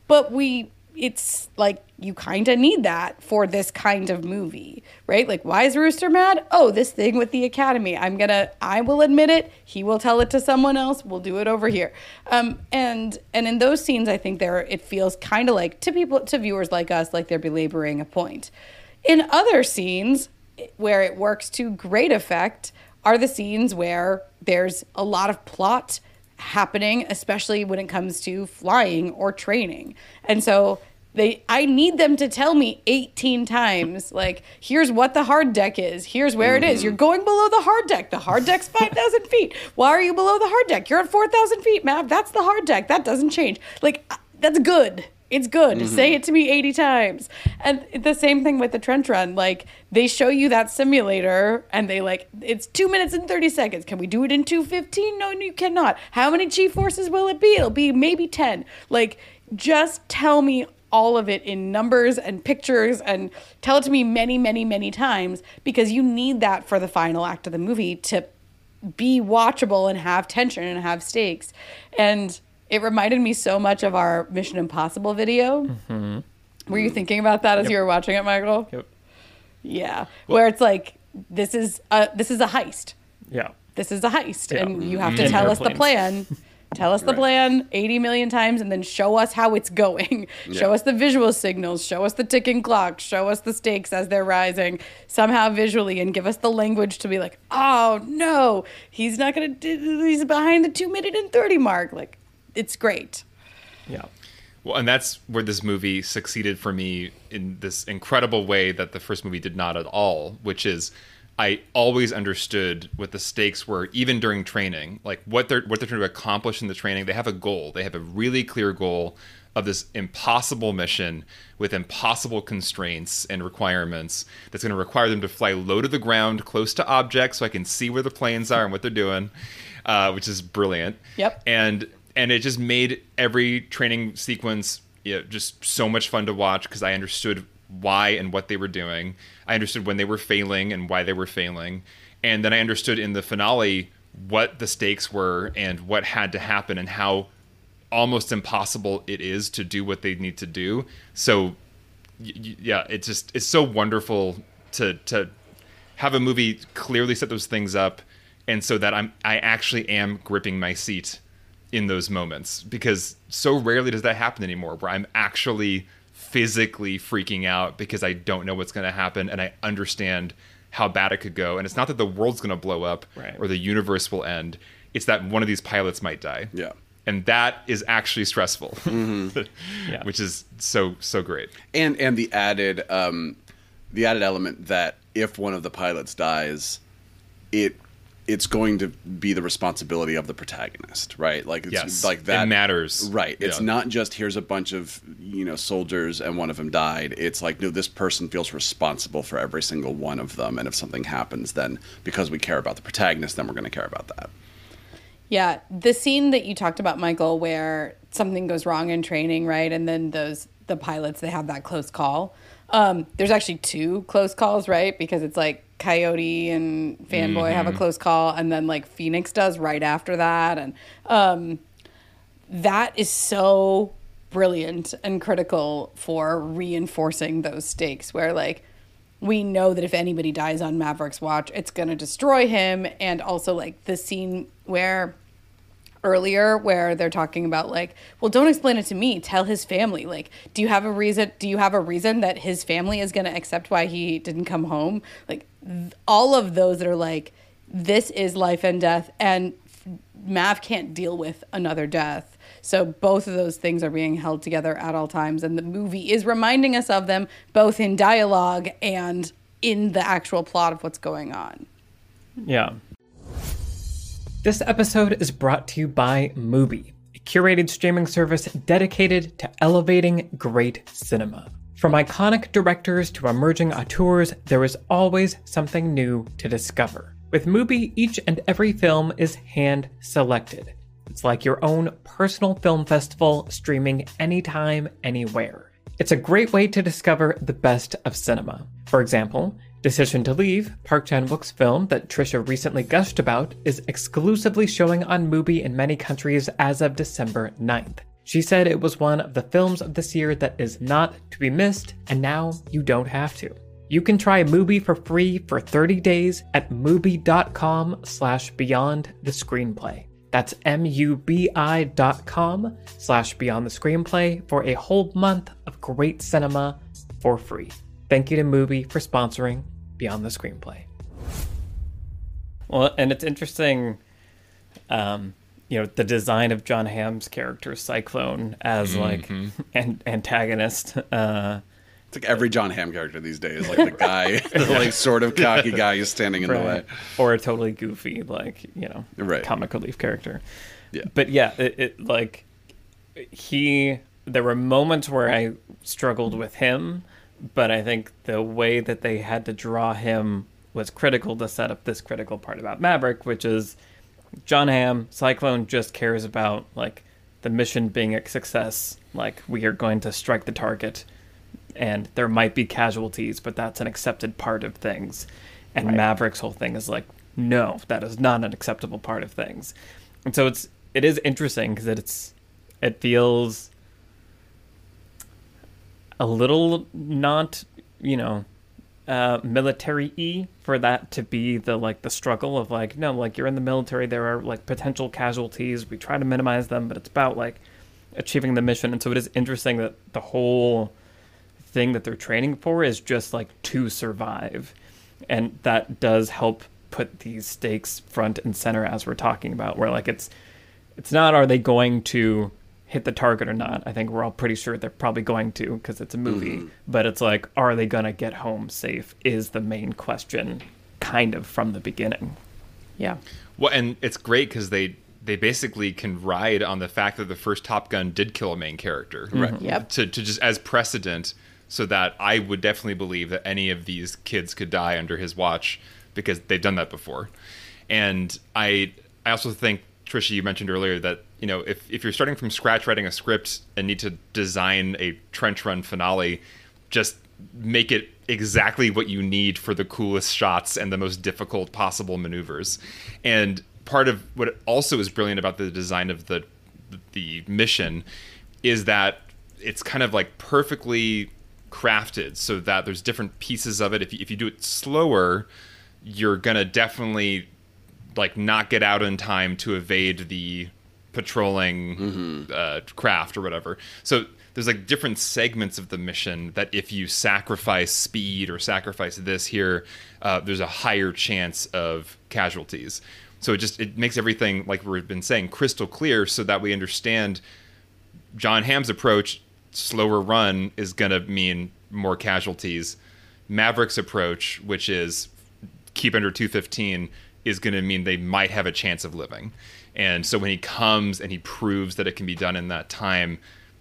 but we. It's like you kind of need that for this kind of movie, right? Like, why is Rooster mad? Oh, this thing with the Academy. I'm gonna, I will admit it. He will tell it to someone else. We'll do it over here. Um, and and in those scenes, I think there it feels kind of like to people, to viewers like us, like they're belaboring a point. In other scenes where it works to great effect are the scenes where there's a lot of plot happening, especially when it comes to flying or training. And so they I need them to tell me 18 times like here's what the hard deck is. Here's where it is. You're going below the hard deck. The hard deck's 5,000 feet. Why are you below the hard deck? You're at 4,000 feet, Mav. That's the hard deck. That doesn't change. Like uh, that's good. It's good. Mm-hmm. Say it to me 80 times. And the same thing with the trench run. Like they show you that simulator and they like it's 2 minutes and 30 seconds. Can we do it in 215? No, you cannot. How many G forces will it be? It'll be maybe 10. Like just tell me all of it in numbers and pictures and tell it to me many, many, many times because you need that for the final act of the movie to be watchable and have tension and have stakes. And it reminded me so much of our Mission Impossible video. Mm-hmm. Were you thinking about that as you were watching it, Michael? Yep. Yeah, where it's like this is a this is a heist. Yeah. This is a heist, Yeah. and you have to And tell us the plan. tell us the Right. plan 80 million times and then show us how it's going. show us the visual signals, show us the ticking clock, show us the stakes as they're rising somehow visually and give us the language to be like, "Oh, no. He's not going to he's behind the 2 minute and 30 mark." Like it's great. Yeah. Well, and that's where this movie succeeded for me in this incredible way that the first movie did not at all, which is I always understood what the stakes were, even during training, like what they're what they're trying to accomplish in the training. They have a goal. They have a really clear goal of this impossible mission with impossible constraints and requirements that's going to require them to fly low to the ground, close to objects, so I can see where the planes are and what they're doing, uh, which is brilliant. Yep. And and it just made every training sequence you know, just so much fun to watch because I understood why and what they were doing. I understood when they were failing and why they were failing. And then I understood in the finale what the stakes were and what had to happen and how almost impossible it is to do what they need to do. So yeah, it's just it's so wonderful to to have a movie clearly set those things up and so that I'm I actually am gripping my seat in those moments because so rarely does that happen anymore where I'm actually physically freaking out because I don't know what's going to happen and I understand how bad it could go and it's not that the world's going to blow up Right. or the universe will end it's that one of these pilots might die Yeah. and that is actually stressful Yeah. which is so so great and and the added um, the added element that if one of the pilots dies, it it's going to be the responsibility of the protagonist, right? Like it's Yes, like it that matters. right? It's Yeah. not just here's a bunch of you know soldiers and one of them died. It's like no, this person feels responsible for every single one of them, and if something happens, then because we care about the protagonist, then we're going to care about that. Yeah, the scene that you talked about, Michael, where something goes wrong in training, right? And then those the pilots they have that close call. Um, there's actually two close calls, right? Because it's like Coyote and Fanboy have a close call, and then like Phoenix does right after that, and um, that is so brilliant and critical for reinforcing those stakes. Where like we know that if anybody dies on Maverick's watch, it's going to destroy him. And also, like the scene where earlier where they're talking about like well don't explain it to me. Tell his family. Like do you have a reason do you have a reason that his family is going to accept why he didn't come home? Like th- all of those that are like this is life and death and mav can't deal with another death. So both of those things are being held together at all times and the movie is reminding us of them both in dialogue and in the actual plot of what's going on. Yeah. This episode is brought to you by Mubi, a curated streaming service dedicated to elevating great cinema. From iconic directors to emerging auteurs, there is always something new to discover. With Mubi, each and every film is hand selected. It's like your own personal film festival streaming anytime, anywhere. It's a great way to discover the best of cinema. For example, Decision to Leave, Park Chan Wook's film that Trisha recently gushed about, is exclusively showing on Mubi in many countries as of December 9th. She said it was one of the films of this year that is not to be missed, and now you don't have to. You can try Mubi for free for 30 days at mubi.com slash beyond the screenplay. That's M-U-B-I dot com slash beyond the screenplay for a whole month of great cinema for free. Thank you to Mubi for sponsoring Beyond the Screenplay. Well, and it's interesting, um, you know, the design of Jon Hamm's character Cyclone as like an antagonist. Uh, It's like every Jon Hamm character these days, like the guy, the like sort of cocky guy who's standing in the way. or a totally goofy, like you know, Right. comic relief character. Yeah. But yeah, it, it like he. There were moments where I struggled with him, but I think the way that they had to draw him was critical to set up this critical part about Maverick, which is Jon Hamm, Cyclone just cares about like the mission being a success. Like we are going to strike the target, and there might be casualties, but that's an accepted part of things. And Maverick's whole thing is like, no, that is not an acceptable part of things. And so it's it is interesting because it's it feels a little not you know uh, military e for that to be the like the struggle of like no like you're in the military there are like potential casualties we try to minimize them but it's about like achieving the mission. And so it is interesting that the whole thing that they're training for is just like to survive. And that does help put these stakes front and center as we're talking about where like it's it's not are they going to hit the target or not. I think we're all pretty sure they're probably going to because it's a movie. Mm-hmm. But it's like, are they going to get home safe? Is the main question, kind of from the beginning. Yeah. Well, and it's great because they they basically can ride on the fact that the first Top Gun did kill a main character, mm-hmm. right? Yep. To to just as precedent, so that I would definitely believe that any of these kids could die under his watch because they've done that before. And I I also think Trisha, you mentioned earlier that you know if if you're starting from scratch writing a script and need to design a trench run finale, just make it exactly what you need for the coolest shots and the most difficult possible maneuvers. And part of what also is brilliant about the design of the the mission is that it's kind of like perfectly crafted so that there's different pieces of it. If you, if you do it slower, you're gonna definitely like not get out in time to evade the patrolling mm-hmm. uh, craft or whatever. So there's like different segments of the mission that if you sacrifice speed or sacrifice this here, uh, there's a higher chance of casualties. So it just it makes everything like we've been saying crystal clear, so that we understand Jon Hamm's approach. Slower run is going to mean more casualties. Maverick's approach, which is keep under 215, is going to mean they might have a chance of living. And so when he comes and he proves that it can be done in that time,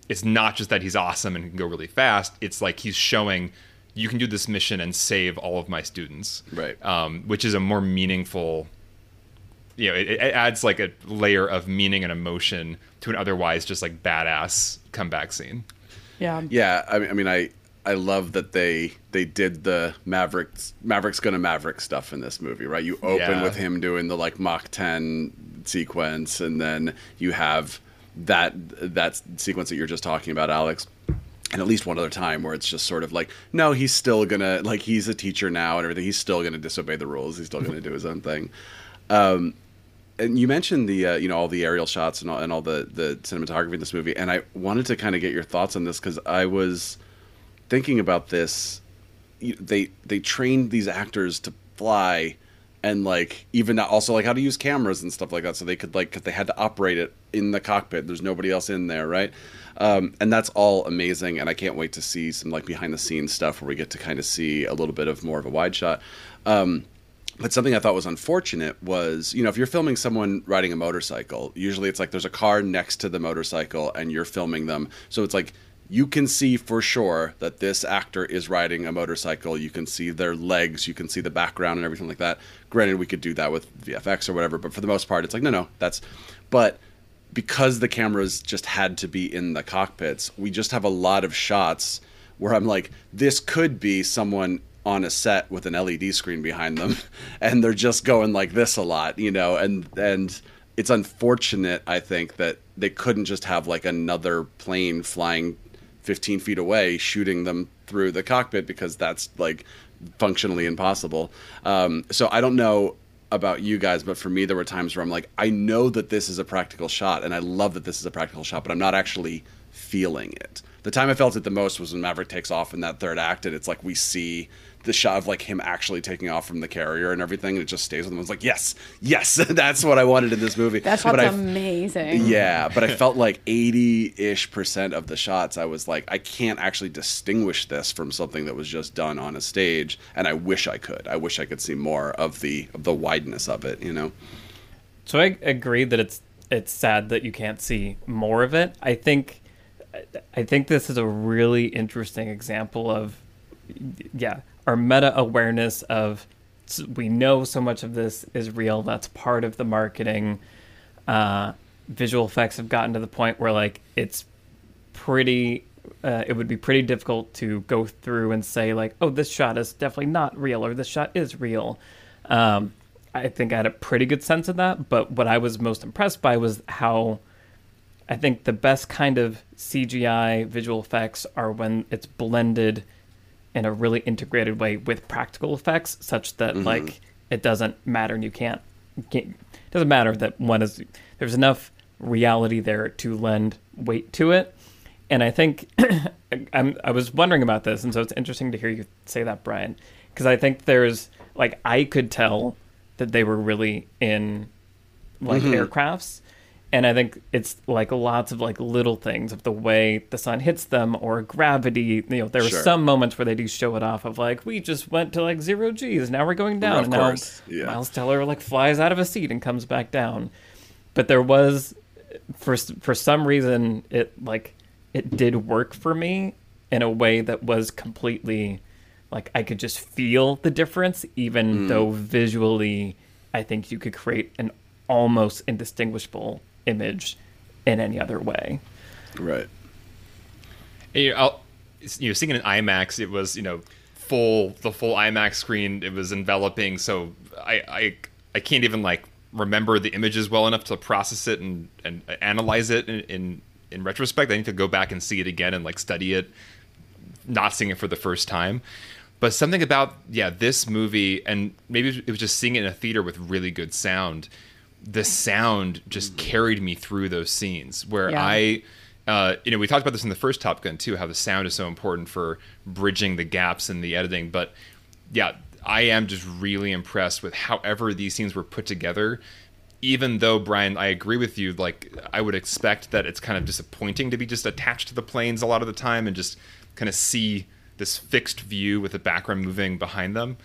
it's not just that he's awesome and can go really fast. It's like he's showing you can do this mission and save all of my students. Right. Um, which is a more meaningful, you know, it, it, adds like a layer of meaning and emotion to an otherwise just like badass comeback scene. Yeah. Yeah. I mean, I mean, I, I love that they they did the Mavericks Mavericks gonna Maverick stuff in this movie, right? You open yeah. with him doing the like Mach 10 sequence, and then you have that that sequence that you're just talking about, Alex. And at least one other time where it's just sort of like, no, he's still gonna like he's a teacher now and everything. He's still gonna disobey the rules. He's still gonna do his own thing. Um, and you mentioned the uh, you know all the aerial shots and all, and all the the cinematography in this movie, and I wanted to kind of get your thoughts on this because I was thinking about this, they they trained these actors to fly and like even also like how to use cameras and stuff like that so they could like cause they had to operate it in the cockpit there's nobody else in there right? Um, and that's all amazing and i can't wait to see some like behind the scenes stuff where we get to kind of see a little bit of more of a wide shot. Um, but something i thought was unfortunate was you know if you're filming someone riding a motorcycle usually it's like there's a car next to the motorcycle and you're filming them. So it's like you can see for sure that this actor is riding a motorcycle. You can see their legs, you can see the background and everything like that. Granted, we could do that with VFX or whatever, but for the most part, it's like, no, no, that's. But because the cameras just had to be in the cockpits, we just have a lot of shots where I'm like, this could be someone on a set with an LED screen behind them, and they're just going like this a lot, you know, and and it's unfortunate, I think, that they couldn't just have like another plane flying 15 feet away shooting them through the cockpit because that's like functionally impossible. Um, so I don't know about you guys, but for me, there were times where I'm like, I know that this is a practical shot, and I love that this is a practical shot, but I'm not actually feeling it. The time I felt it the most was when Maverick takes off in that third act, and it's like we see the shot of like him actually taking off from the carrier and everything, and it just stays with him. It's like, yes, yes, that's what I wanted in this movie. That's what's amazing. Yeah, but I felt like eighty ish percent of the shots, I was like, I can't actually distinguish this from something that was just done on a stage, and I wish I could. I wish I could see more of the of the wideness of it. You know. So I agree that it's it's sad that you can't see more of it. I think I think this is a really interesting example of yeah our meta awareness of we know so much of this is real. That's part of the marketing. Uh, visual effects have gotten to the point where like it's pretty. Uh, it would be pretty difficult to go through and say like, oh, this shot is definitely not real or this shot is real. Um, I think I had a pretty good sense of that. But what I was most impressed by was how. I think the best kind of CGI visual effects are when it's blended in a really integrated way with practical effects, such that mm-hmm. like it doesn't matter and you can't, you can't it doesn't matter that one is there's enough reality there to lend weight to it. And I think I'm, I was wondering about this, and so it's interesting to hear you say that, Brian, because I think there's like I could tell that they were really in like mm-hmm. aircrafts, and I think it's like lots of like little things of the way the sun hits them or gravity. You know, there are Sure. some moments where they do show it off of like we just went to like zero G's, now we're going down, Of and course, now yeah. Miles Teller like flies out of a seat and comes back down. But there was for for some reason it like it did work for me in a way that was completely like I could just feel the difference even mm. though visually I think you could create an almost indistinguishable image in any other way. Right. And, you know, I'll, you know, seeing it in IMAX, it was you know full the full IMAX screen. It was enveloping, so I I, I can't even like remember the images well enough to process it and and analyze it in, in in retrospect. I need to go back and see it again and like study it, not seeing it for the first time. But something about yeah this movie, and maybe it was just seeing it in a theater with really good sound. The sound just carried me through those scenes where Yeah. I uh, you know, we talked about this in the first Top Gun too, how the sound is so important for bridging the gaps in the editing. But yeah, I am just really impressed with however these scenes were put together. Even though Brian, I agree with you. Like, I would expect that it's kind of disappointing to be just attached to the planes a lot of the time and just kind of see this fixed view with the background moving behind them.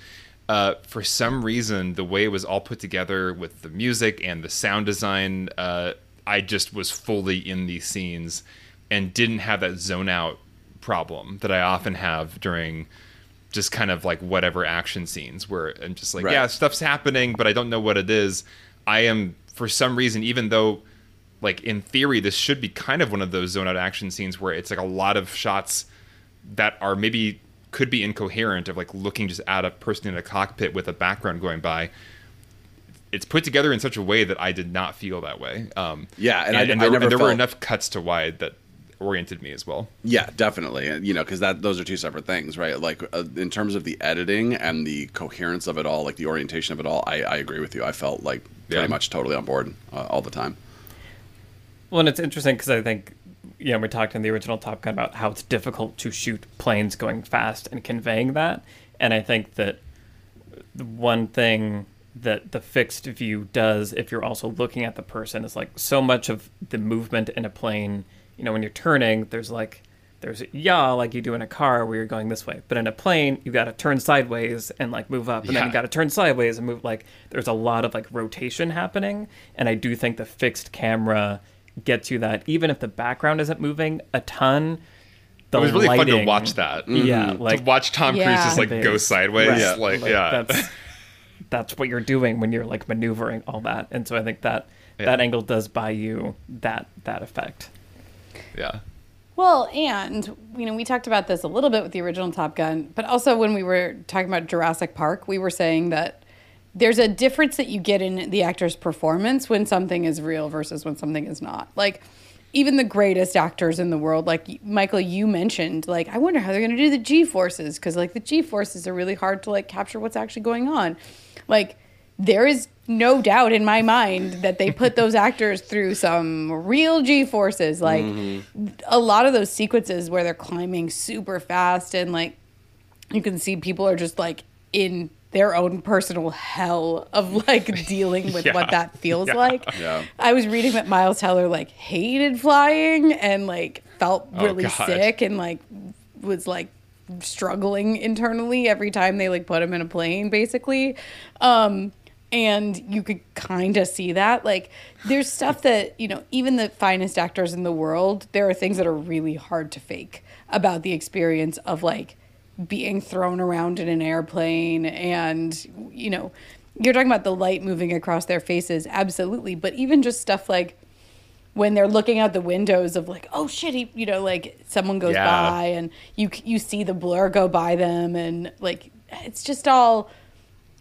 Uh, for some reason, the way it was all put together with the music and the sound design, uh, I just was fully in these scenes and didn't have that zone out problem that I often have during just kind of like whatever action scenes where I'm just like, Right. yeah, stuff's happening, but I don't know what it is. I am, for some reason, even though, like, in theory, this should be kind of one of those zone out action scenes where it's like a lot of shots that are maybe could be incoherent of like looking just at a person in a cockpit with a background going by. It's put together in such a way that I did not feel that way. Um, Yeah, and and, I- and I there, never and there were enough cuts to wide that oriented me as well. Yeah, definitely. And, You know, because that those are two separate things, right? Like uh, in terms of the editing and the coherence of it all, like the orientation of it all, I, I agree with you. I felt like pretty Yeah. much totally on board uh, all the time. Well, and it's interesting because I think, you know, we talked in the original Top Gun about how it's difficult to shoot planes going fast and conveying that. And I think that the one thing that the fixed view does, if you're also looking at the person, is like so much of the movement in a plane, you know, when you're turning, there's like, there's yaw like you do in a car where you're going this way. But in a plane, you got to turn sideways and like move up, and then Yeah. you got to turn sideways and move. Like there's a lot of like rotation happening, and I do think the fixed camera gets you that, even if the background isn't moving a ton. The It was really fun to watch that. Yeah, mm-hmm. to like watch Tom Yeah. Cruise just like go sideways. Right. Yeah, like, yeah. That's that's what you're doing when you're like maneuvering all that, and so I think that Yeah. that angle does buy you that that effect. yeah. Well, and you know, we talked about this a little bit with the original Top Gun, but also when we were talking about Jurassic Park, we were saying that there's a difference that you get in the actor's performance when something is real versus when something is not. Like even the greatest actors in the world, like Michael, you mentioned, like I wonder how they're going to do the G forces because like the G forces are really hard to like capture what's actually going on. Like there is no doubt in my mind that they put those actors through some real G forces. Like mm-hmm. a lot of those sequences where they're climbing super fast and like you can see people are just like in their own personal hell of like dealing with what that feels like. Yeah. I was reading that Miles Teller like hated flying and like felt Oh, really God. sick and like was like struggling internally every time they like put him in a plane basically. Um and you could kind of see that like there's stuff that you know even the finest actors in the world there are things that are really hard to fake about the experience of like being thrown around in an airplane and you know you're talking about the light moving across their faces absolutely but even just stuff like when they're looking out the windows of like oh shit he, you know like someone goes Yeah. by and you you see the blur go by them and like it's just all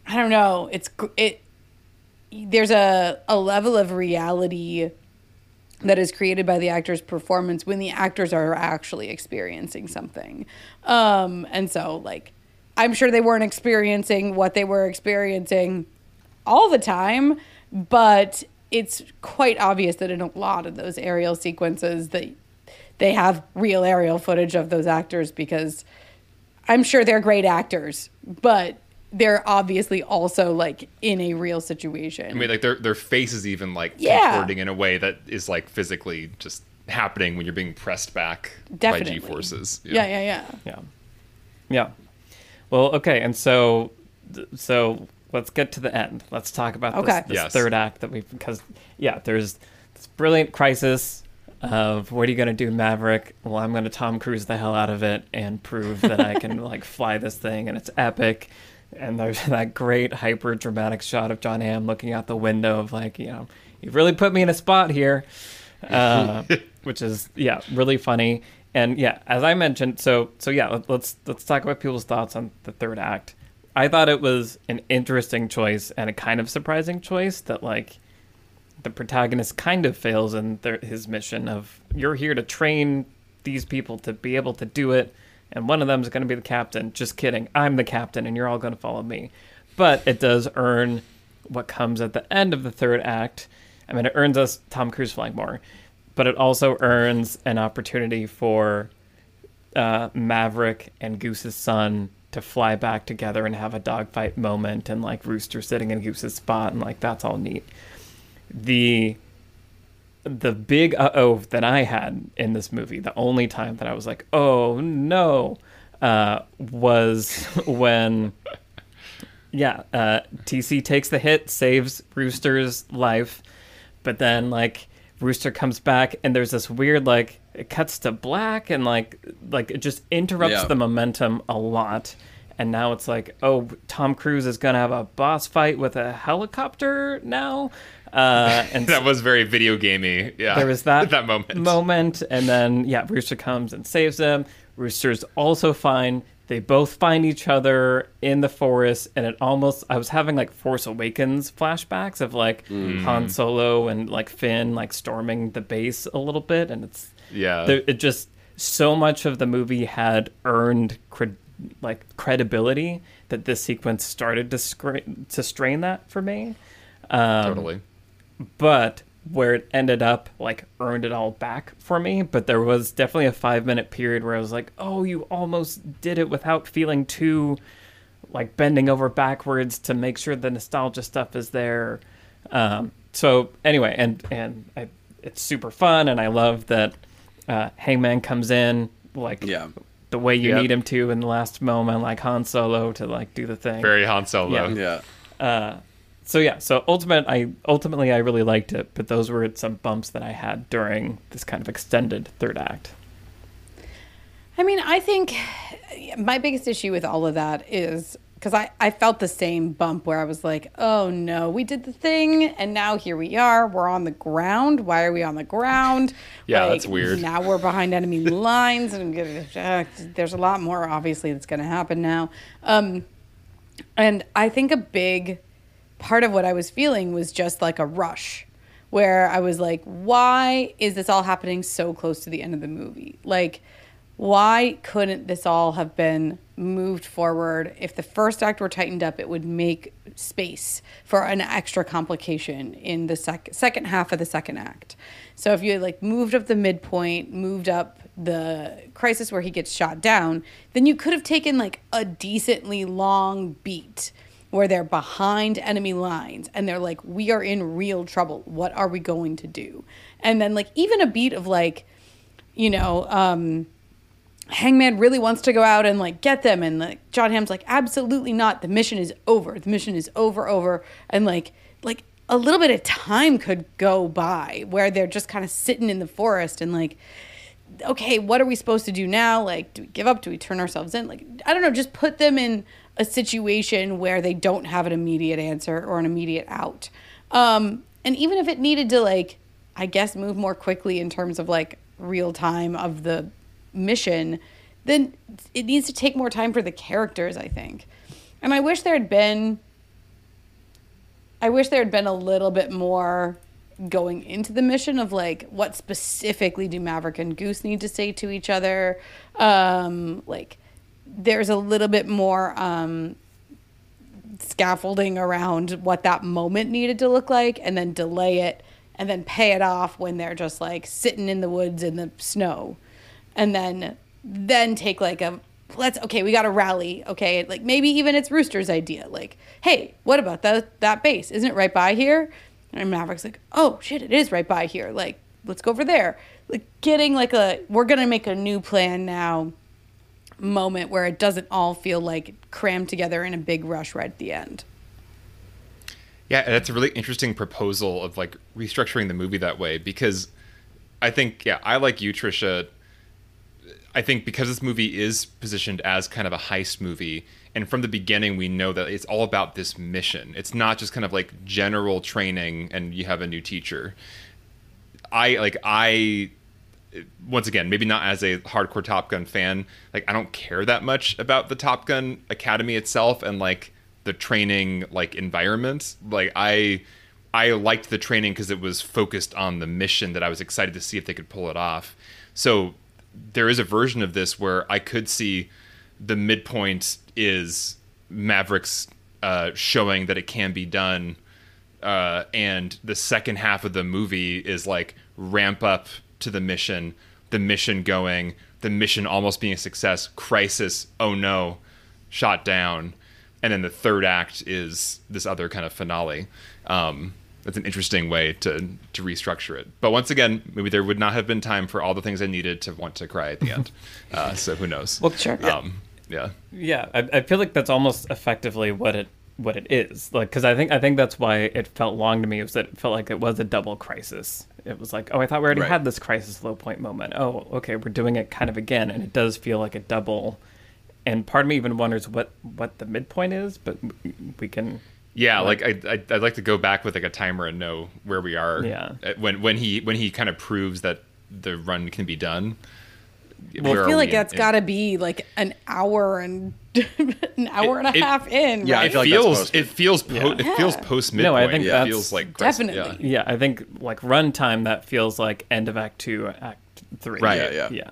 I don't know. It's it. There's a a level of reality that is created by the actor's performance when the actors are actually experiencing something. Um, and so, like, I'm sure they weren't experiencing what they were experiencing all the time, but it's quite obvious that in a lot of those aerial sequences that they have real aerial footage of those actors because I'm sure they're great actors, but they're obviously also like in a real situation. I mean, like their their face is even like Yeah. contorting in a way that is like physically just happening when you're being pressed back Definitely. by G forces. yeah, yeah, yeah. Yeah. Yeah. Well, okay, and so so let's get to the end. Let's talk about Okay. this, this Yes. third act that we because yeah, there's this brilliant crisis of what are you going to do, Maverick? Well, I'm going to Tom Cruise the hell out of it and prove that I can like fly this thing, and it's epic. And there's that great hyper dramatic shot of Jon Hamm looking out the window of like, you know, you've really put me in a spot here, uh, which is yeah, really funny. And yeah, as I mentioned, so so yeah, let- let's let's talk about people's thoughts on the third act. I thought it was an interesting choice and a kind of surprising choice that like the protagonist kind of fails in their, his mission of you're here to train these people to be able to do it and one of them is going to be the captain. Just kidding. I'm the captain and you're all going to follow me. But it does earn what comes at the end of the third act. I mean it earns us tom cruise flying more but it also earns an opportunity for uh, Maverick and Goose's son to fly back together and have a dogfight moment, and like Rooster sitting in Goose's spot, and like that's all neat. The the big uh oh that I had in this movie, the only time that I was like, oh no, uh, was when yeah, uh, TC takes the hit, saves Rooster's life, but then like Rooster comes back and there's this weird like it cuts to black and like like it just interrupts Yeah. the momentum a lot. And now it's like, oh, Tom Cruise is gonna have a boss fight with a helicopter now, uh, and that was very video gamey. Yeah, there was that that moment. moment, and then yeah, Rooster comes and saves them. Rooster's also fine. They both find each other in the forest, and it almost I was having like Force Awakens flashbacks of like Han Solo and like Finn like storming the base a little bit, and it's Yeah. it just so much of the movie had earned cred, like credibility that this sequence started to scra- to strain that for me um, totally. But where it ended up like earned it all back for me but there was definitely a five minute period where i was like oh you almost did it without feeling too like bending over backwards to make sure the nostalgia stuff is there um, so anyway and and I, it's super fun and i love that uh, hangman comes in like Yeah. the way you Yep. need him to in the last moment like han solo to like do the thing Very Han Solo. Yeah. Yeah. So yeah, so ultimate I ultimately I really liked it, but those were some bumps that I had during this kind of extended third act. I mean, I think my biggest issue with all of that is because I, I felt the same bump where I was like, oh no, we did the thing and now here we are. We're on the ground. Why are we on the ground? Yeah, Like, that's weird. Now we're behind enemy lines and uh, there's a lot more obviously that's going to happen now. Um, and I think a big part of what I was feeling was just like a rush where I was like, why is this all happening so close to the end of the movie? Like, why couldn't this all have been moved forward? If the first act were tightened up, it would make space for an extra complication in the sec- second half of the second act. So if you had like moved up the midpoint, moved up the crisis where he gets shot down, then you could have taken like a decently long beat where they're behind enemy lines and they're like, we are in real trouble. What are we going to do? And then like even a beat of like, you know, um, Hangman really wants to go out and like get them, and like Jon Hamm's like, absolutely not. The mission is over. The mission is over, over, and like, like a little bit of time could go by where they're just kind of sitting in the forest and like, okay, what are we supposed to do now? Like, do we give up? Do we turn ourselves in? Like, I don't know. Just put them in a situation where they don't have an immediate answer or an immediate out. Um, and even if it needed to like, I guess, move more quickly in terms of like real time of the mission, then it needs to take more time for the characters, I think. And I wish there had been I wish there had been a little bit more going into the mission of like what specifically do Maverick and Goose need to say to each other. Um, like there's a little bit more um, scaffolding around what that moment needed to look like, and then delay it, and then pay it off when they're just like sitting in the woods in the snow, and then then take like a let's okay we got to rally okay? Like maybe even it's rooster's idea like hey what about that that base? Isn't it right by here? And maverick's like oh shit it is right by here. Like let's go over there. Like getting like a we're gonna make a new plan now moment where it doesn't all feel like crammed together in a big rush right at the end Yeah, that's a really interesting proposal of like restructuring the movie that way because I think yeah, I like you, Trisha. I think because this movie is positioned as kind of a heist movie, and from the beginning we know that it's all about this mission. It's not just kind of like general training and you have a new teacher. I like I once again, maybe not as a hardcore Top Gun fan, like I don't care that much about the Top Gun Academy itself and like the training like environment. Like I I liked the training because it was focused on the mission that I was excited to see if they could pull it off. So there is a version of this where I could see the midpoint is Mavericks uh, showing that it can be done, uh, and the second half of the movie is like ramp up to the mission, the mission going, the mission almost being a success, crisis, oh no, shot down, and then the third act is this other kind of finale. Um, that's an interesting way to to restructure it. But once again, maybe there would not have been time for all the things I needed to want to cry at the end. Uh, so who knows? Well, sure. Um, yeah. Yeah, I, I feel like that's almost effectively what it what it is. Like, because I think I think that's why it felt long to me was that it felt like it was a double crisis. It was like, oh, I thought we already Right. had this crisis low point moment. Oh, okay, we're doing it kind of again, and it does feel like a double. And part of me even wonders what what the midpoint is, but we can. Yeah, like I, I, I'd like to go back with like a timer and know where we are. Yeah. Uh, when when he when he kind of proves that the run can be done. Well, I feel like that's got to be like an hour and an hour and a it- half in. Yeah, I right? It feel like feels it feels po- it feels post midpoint. No, I think it that's- feels like crisis- Definitely. Yeah. Yeah, I think like runtime that feels like end of Act Two, Act Three. Right. Yeah, yeah. Yeah.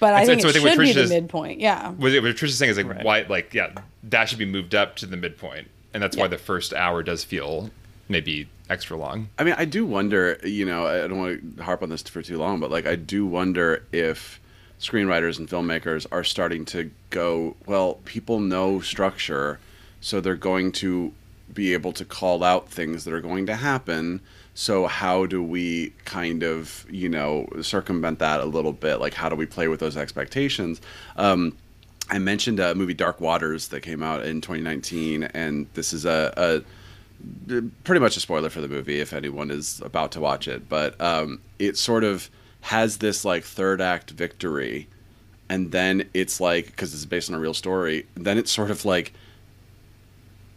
but I It's- think it's- I it think what should be the is- midpoint. Yeah. What, what Trisha's saying is like Right. why like yeah that should be moved up to the midpoint, and that's why the first hour does feel maybe extra long. I mean, I do wonder, you know, I don't want to harp on this for too long, but like, I do wonder if screenwriters and filmmakers are starting to go, well, people know structure, so they're going to be able to call out things that are going to happen. So, how do we kind of, you know, circumvent that a little bit? Like, how do we play with those expectations? Um, I mentioned a movie Dark Waters that came out in 2019, and this is a, a pretty much a spoiler for the movie if anyone is about to watch it but um, it sort of has this like third act victory and then it's like because it's based on a real story then it's sort of like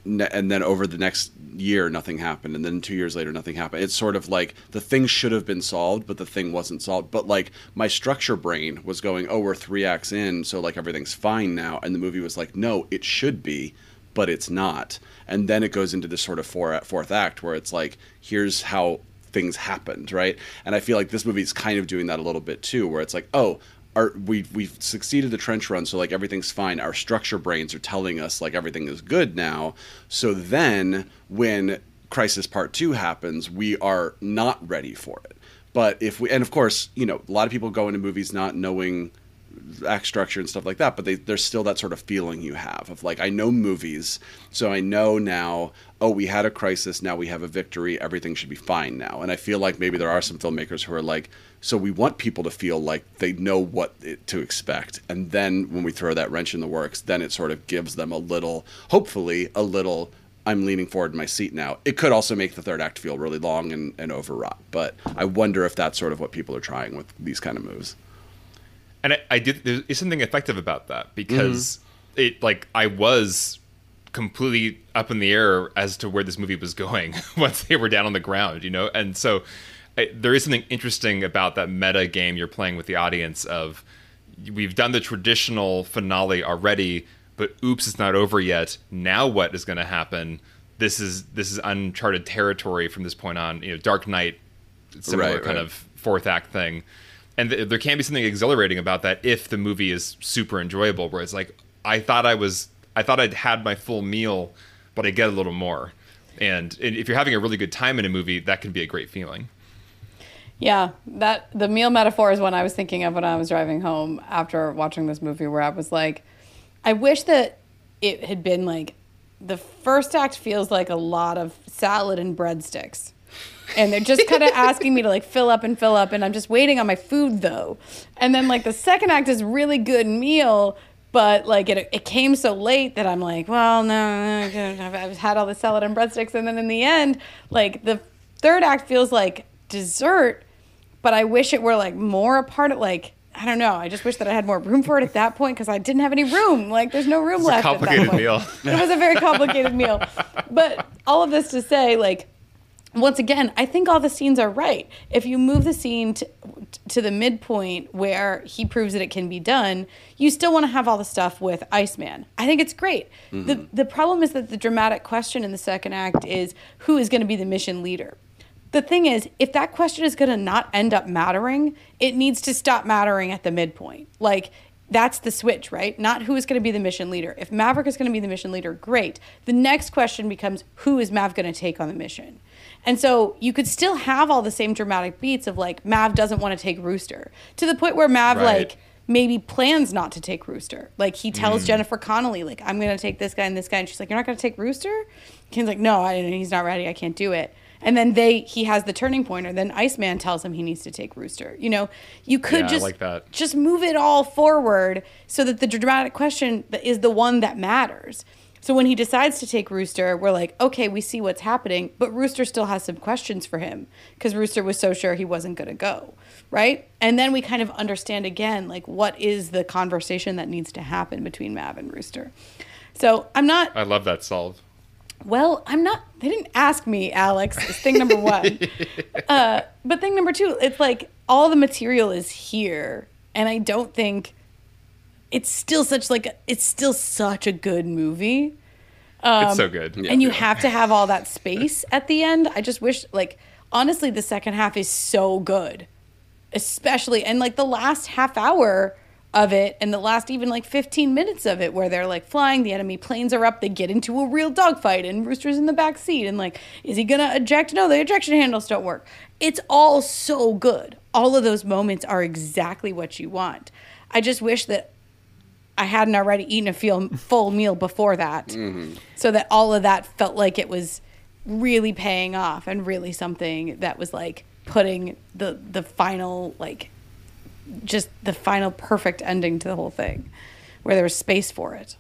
ne- and then over the next year nothing happened and then two years later nothing happened. It's sort of like the thing should have been solved but the thing wasn't solved. But like my structure brain was going oh we're three acts in so like everything's fine now and the movie was like no it should be but it's not. And then it goes into this sort of four, fourth act where it's like here's how things happened right and i feel like this movie is kind of doing that a little bit too where it's like oh our, we we've succeeded the trench run, so like everything's fine. Our structure brains are telling us like everything is good now. So then when Crisis Part Two happens, we are not ready for it. But if we, and of course, you know, a lot of people go into movies not knowing act structure and stuff like that, but they, there's still that sort of feeling you have of like, I know movies, so I know now, oh, we had a crisis, now we have a victory, everything should be fine now. And I feel like maybe there are some filmmakers who are like, so we want people to feel like they know what to expect. And then when we throw that wrench in the works, then it sort of gives them a little, hopefully, a little. I'm leaning forward in my seat now. It could also make the third act feel really long and, and overwrought, but I wonder if that's sort of what people are trying with these kind of moves. And I, I did there is something effective about that because mm-hmm. it like I was completely up in the air as to where this movie was going once they were down on the ground, you know, and so I, there is something interesting about that meta game you're playing with the audience of we've done the traditional finale already, but oops, it's not over yet. Now what is going to happen? This is this is uncharted territory from this point on. You know, Dark Knight similar Right, kind right. of fourth act thing. And th- there can be something exhilarating about that if the movie is super enjoyable, where it's like, I thought I was, I thought I'd had my full meal, but I get a little more. And, and if you're having a really good time in a movie, that can be a great feeling. Yeah, that the meal metaphor is one I was thinking of when I was driving home after watching this movie, where I was like, I wish that it had been like the first act feels like a lot of salad and breadsticks. And they're just kind of asking me to like fill up and fill up, and I'm just waiting on my food though. And then like the second act is really good meal, but like it, it came so late that I'm like, well, no, no, no, I've had all the salad and breadsticks, and then in the end, like the third act feels like dessert, but I wish it were like more a part of like I don't know. I just wish that I had more room for it at that point because I didn't have any room. Like there's no room It's a left. complicated at that point. meal. It was a very complicated meal. But all of this to say, like, once again, I think all the scenes are right. If you move the scene to, to the midpoint where he proves that it can be done, you still want to have all the stuff with Iceman. I think it's great. The mm-hmm. the problem is that the dramatic question in the second act is who is going to be the mission leader. The thing is, if that question is going to not end up mattering, it needs to stop mattering at the midpoint. Like, that's the switch, right? Not who is going to be the mission leader. If Maverick is going to be the mission leader, great. The next question becomes who is Mav going to take on the mission? And so you could still have all the same dramatic beats of like Mav doesn't want to take Rooster to the point where Mav Right. like maybe plans not to take Rooster. Like he tells mm. Jennifer Connelly, like, I'm gonna take this guy and this guy, and she's like, You're not gonna take Rooster? Ken's like, No, I, he's not ready. I can't do it. And then they he has the turning point, or then Iceman tells him he needs to take Rooster. You know, you could Yeah, just like that. just move it all forward so that the dramatic question is the one that matters. So when he decides to take Rooster, we're like, okay, we see what's happening, but Rooster still has some questions for him because Rooster was so sure he wasn't going to go, right? And then we kind of understand again, like, what is the conversation that needs to happen between Mav and Rooster. So I'm not I love that solve. well, I'm not. They didn't ask me, Alex. Is thing number one. uh, but thing number two, it's like all the material is here, and I don't think it's still such like a- it's still such a good movie. Um, it's so good. and you have to have all that space at the end. I just wish, like, honestly, the second half is so good, especially and like the last half hour of it, and the last even like 15 minutes of it, where they're like flying, the enemy planes are up, they get into a real dogfight, and Rooster's in the back seat, and like, is he gonna eject? No, the ejection handles don't work. It's all so good. All of those moments are exactly what you want. I just wish that I hadn't already eaten a feel, full meal before that. Mm-hmm. So that all of that felt like it was really paying off and really something that was like putting the the final like just the final perfect ending to the whole thing where there was space for it.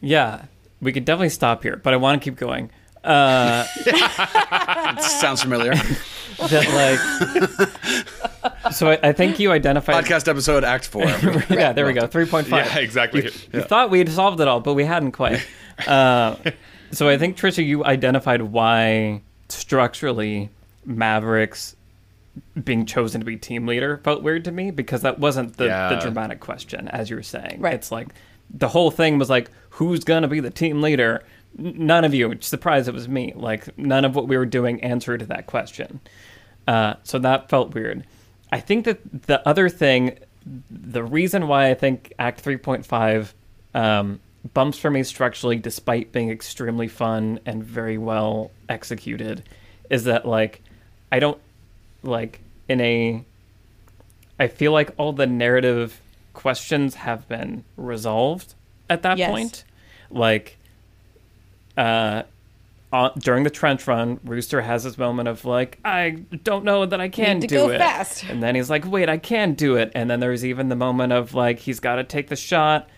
Yeah, we could definitely stop here, but I want to keep going. Uh, Sounds familiar. that like, so I, I think you identified. Podcast episode, Act Four. yeah, there we go. Three point five. Yeah, exactly. You, you thought we had solved it all, but we hadn't quite. Uh, so I think Trisha, you identified why structurally Mavericks being chosen to be team leader felt weird to me because that wasn't the, the dramatic question, as you were saying. Right. It's like the whole thing was like, who's gonna be the team leader? None of you. Surprised it was me. Like none of what we were doing answered that question. Uh, so that felt weird. I think that the other thing, the reason why I think Act 3.5 um, bumps for me structurally, despite being extremely fun and very well executed, is that like I don't like in a. I feel like all the narrative questions have been resolved at that Yes. point. Like, uh, uh, during the trench run, Rooster has this moment of like, I don't know that I can to do go it. fast. And then he's like, wait, I can do it. And then there's even the moment of like, he's got to take the shot.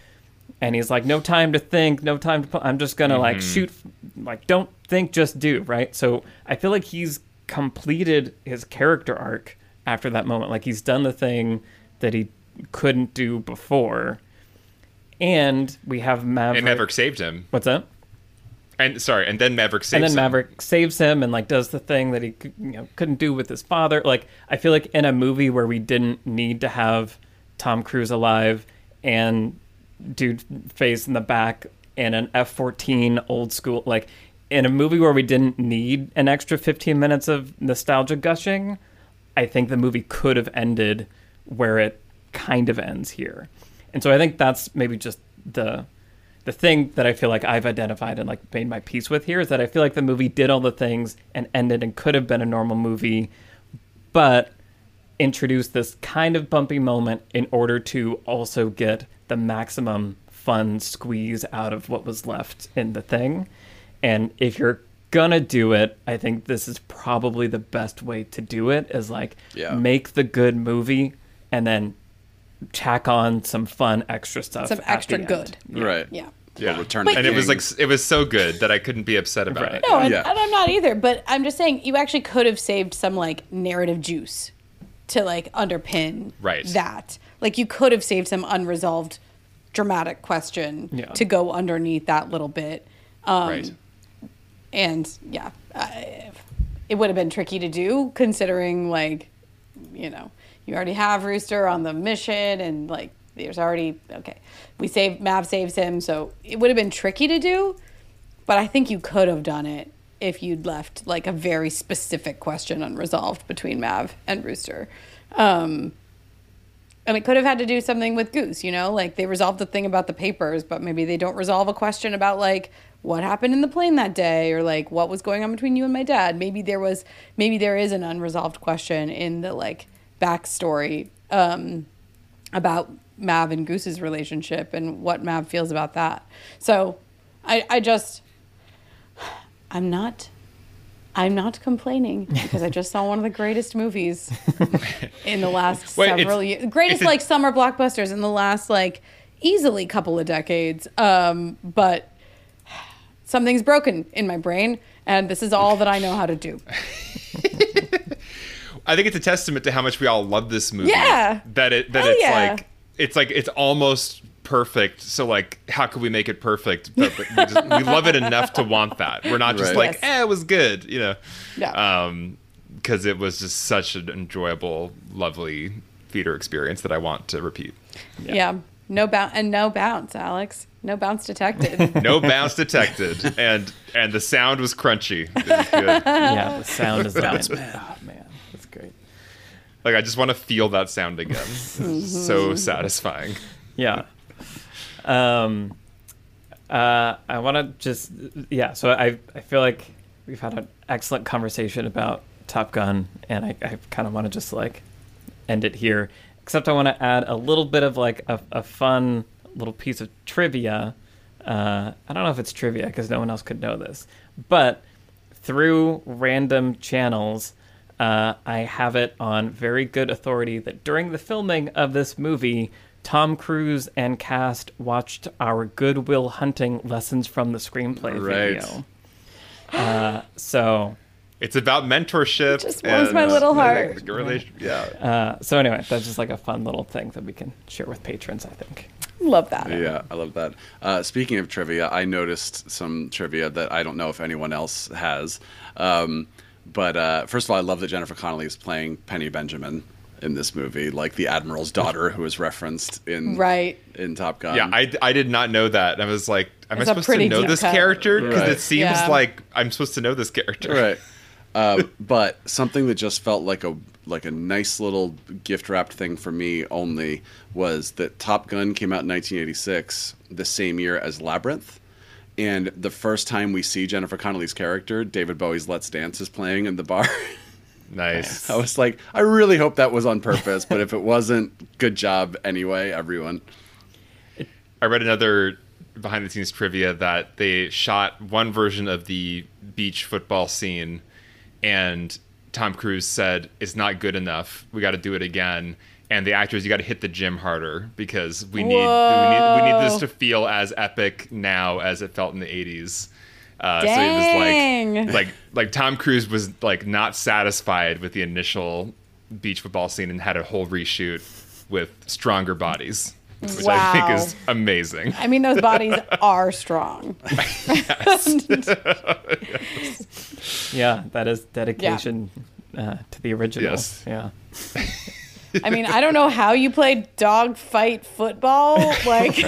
And he's like, no time to think, no time to. Pl- I'm just gonna like shoot, like don't think, just do. Right. So I feel like he's completed his character arc after that moment. Like he's done the thing that he couldn't do before. And we have Maverick. And Maverick saved him. What's that? And sorry, and then Maverick saves and then him. Maverick saves him and like does the thing that he you know couldn't do with his father. Like I feel like in a movie where we didn't need to have Tom Cruise alive and dude face in the back and an F fourteen old school like in a movie where we didn't need an extra 15 minutes of nostalgia gushing, I think the movie could have ended where it kind of ends here. And so I think that's maybe just the the thing that I feel like I've identified and like made my peace with here is that I feel like the movie did all the things and ended and could have been a normal movie, but introduced this kind of bumpy moment in order to also get the maximum fun squeeze out of what was left in the thing. And if you're gonna do it, I think this is probably the best way to do it is like Yeah. make the good movie and then tack on some fun extra stuff. Some extra good. end. Right. Yeah. Yeah. Return But- and it was like it was so good that I couldn't be upset about Right. it. No, and, Yeah. and I'm not either. But I'm just saying, you actually could have saved some like narrative juice to like underpin Right. that. Like you could have saved some unresolved dramatic question Yeah. to go underneath that little bit. Um, right. And yeah, I, it would have been tricky to do considering like, you know, you already have Rooster on the mission and like there's already okay. We save Mav saves him, so it would have been tricky to do, but I think you could have done it if you'd left like a very specific question unresolved between Mav and Rooster. Um, and it could have had to do something with Goose, you know, like they resolved the thing about the papers, but maybe they don't resolve a question about like what happened in the plane that day or like what was going on between you and my dad. Maybe there was, maybe there is an unresolved question in the like backstory um, about Mav and Goose's relationship and what Mav feels about that. So I, I just, I'm not. I'm not complaining because I just saw one of the greatest movies in the last Wait, several years. Greatest like summer blockbusters in the last like easily couple of decades. Um, but something's broken in my brain, and this is all that I know how to do. I think it's a testament to how much we all love this movie. Yeah. That it that Hell it's yeah. like it's like it's almost perfect. So like, how could we make it perfect? But, but we, just, we love it enough to want that. We're not just Right. like, Yes. eh, it was good, you know. Yeah. Um, because it was just such an enjoyable, lovely theater experience that I want to repeat. Yeah. No bounce and no bounce, Alex. No bounce detected. No bounce detected, and and the sound was crunchy. Was good. Yeah, the sound design. oh man, that's great. Like I just want to feel that sound again. So satisfying. Yeah. Um, uh, I want to just yeah. So I I feel like we've had an excellent conversation about Top Gun, and I, I kind of want to just like end it here. Except I want to add a little bit of like a, a fun little piece of trivia. Uh, I don't know if it's trivia because no one else could know this, but through random channels, uh, I have it on very good authority that during the filming of this movie, Tom Cruise and cast watched our Goodwill Hunting lessons from the screenplay Right. video. Uh, so, It's about mentorship. just warms and, my uh, little like, heart. like relation- yeah. uh, so anyway, that's just like a fun little thing that we can share with patrons. I think. Love that. Yeah, I love that. Uh, speaking of trivia, I noticed some trivia that I don't know if anyone else has. Um, but uh, first of all, I love that Jennifer Connelly is playing Penny Benjamin in this movie, like the admiral's daughter who is referenced in Right. in Top Gun. Yeah, I, I did not know that. I was like, am It's I a supposed to know this cut. character? Because Right. it seems Yeah. like I'm supposed to know this character. right. Uh, but something that just felt like a like a nice little gift wrapped thing for me only was that Top Gun came out in 1986, the same year as Labyrinth. And the first time we see Jennifer Connelly's character, David Bowie's "Let's Dance" is playing in the bar. Nice. I was like, I really hope that was on purpose, but if it wasn't, good job anyway, everyone. I read another behind the scenes trivia that they shot one version of the beach football scene and Tom Cruise said it's not good enough. We got to do it again. And the actors, you got to hit the gym harder because we need, we need we need this to feel as epic now as it felt in the 80s. Uh, so it was like like like Tom Cruise was like not satisfied with the initial beach football scene and had a whole reshoot with stronger bodies, which I think is amazing. I mean, those bodies are strong. Yeah, that is dedication uh, to the original. Yes. Yeah. I mean, I don't know how you play dog fight football. Like,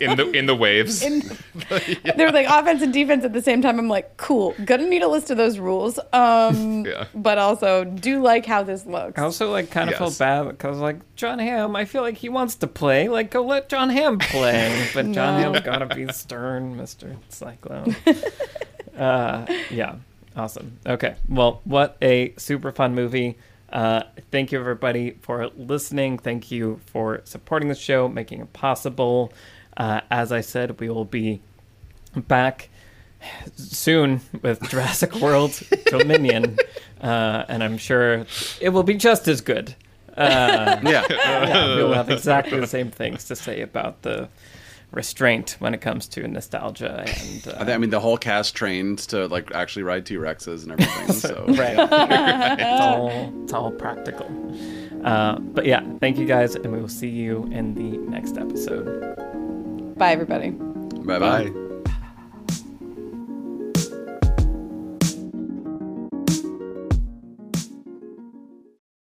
in the in the waves. in, they were like offense and defense at the same time. I'm like, cool. Gonna need a list of those rules. Um, Yeah. but also do like how this looks. I also like kind of Yes. felt bad because like Jon Hamm, I feel like he wants to play. Like go let Jon Hamm play, but Jon No. Hamm's gotta be stern, Mister Cyclone. uh, yeah, awesome. Okay, well, what a super fun movie. Uh, thank you everybody for listening. Thank you for supporting the show, making it possible. Uh, as I said, we will be back soon with Jurassic World Dominion, uh, and I'm sure it will be just as good. Uh, Yeah. yeah, we'll have exactly the same things to say about the restraint when it comes to nostalgia and I, uh, I mean, the whole cast trained to like actually ride T Rexes and everything. So right. it's all it's all practical. Uh, but yeah, thank you guys, and we will see you in the next episode. Bye, everybody. bye bye.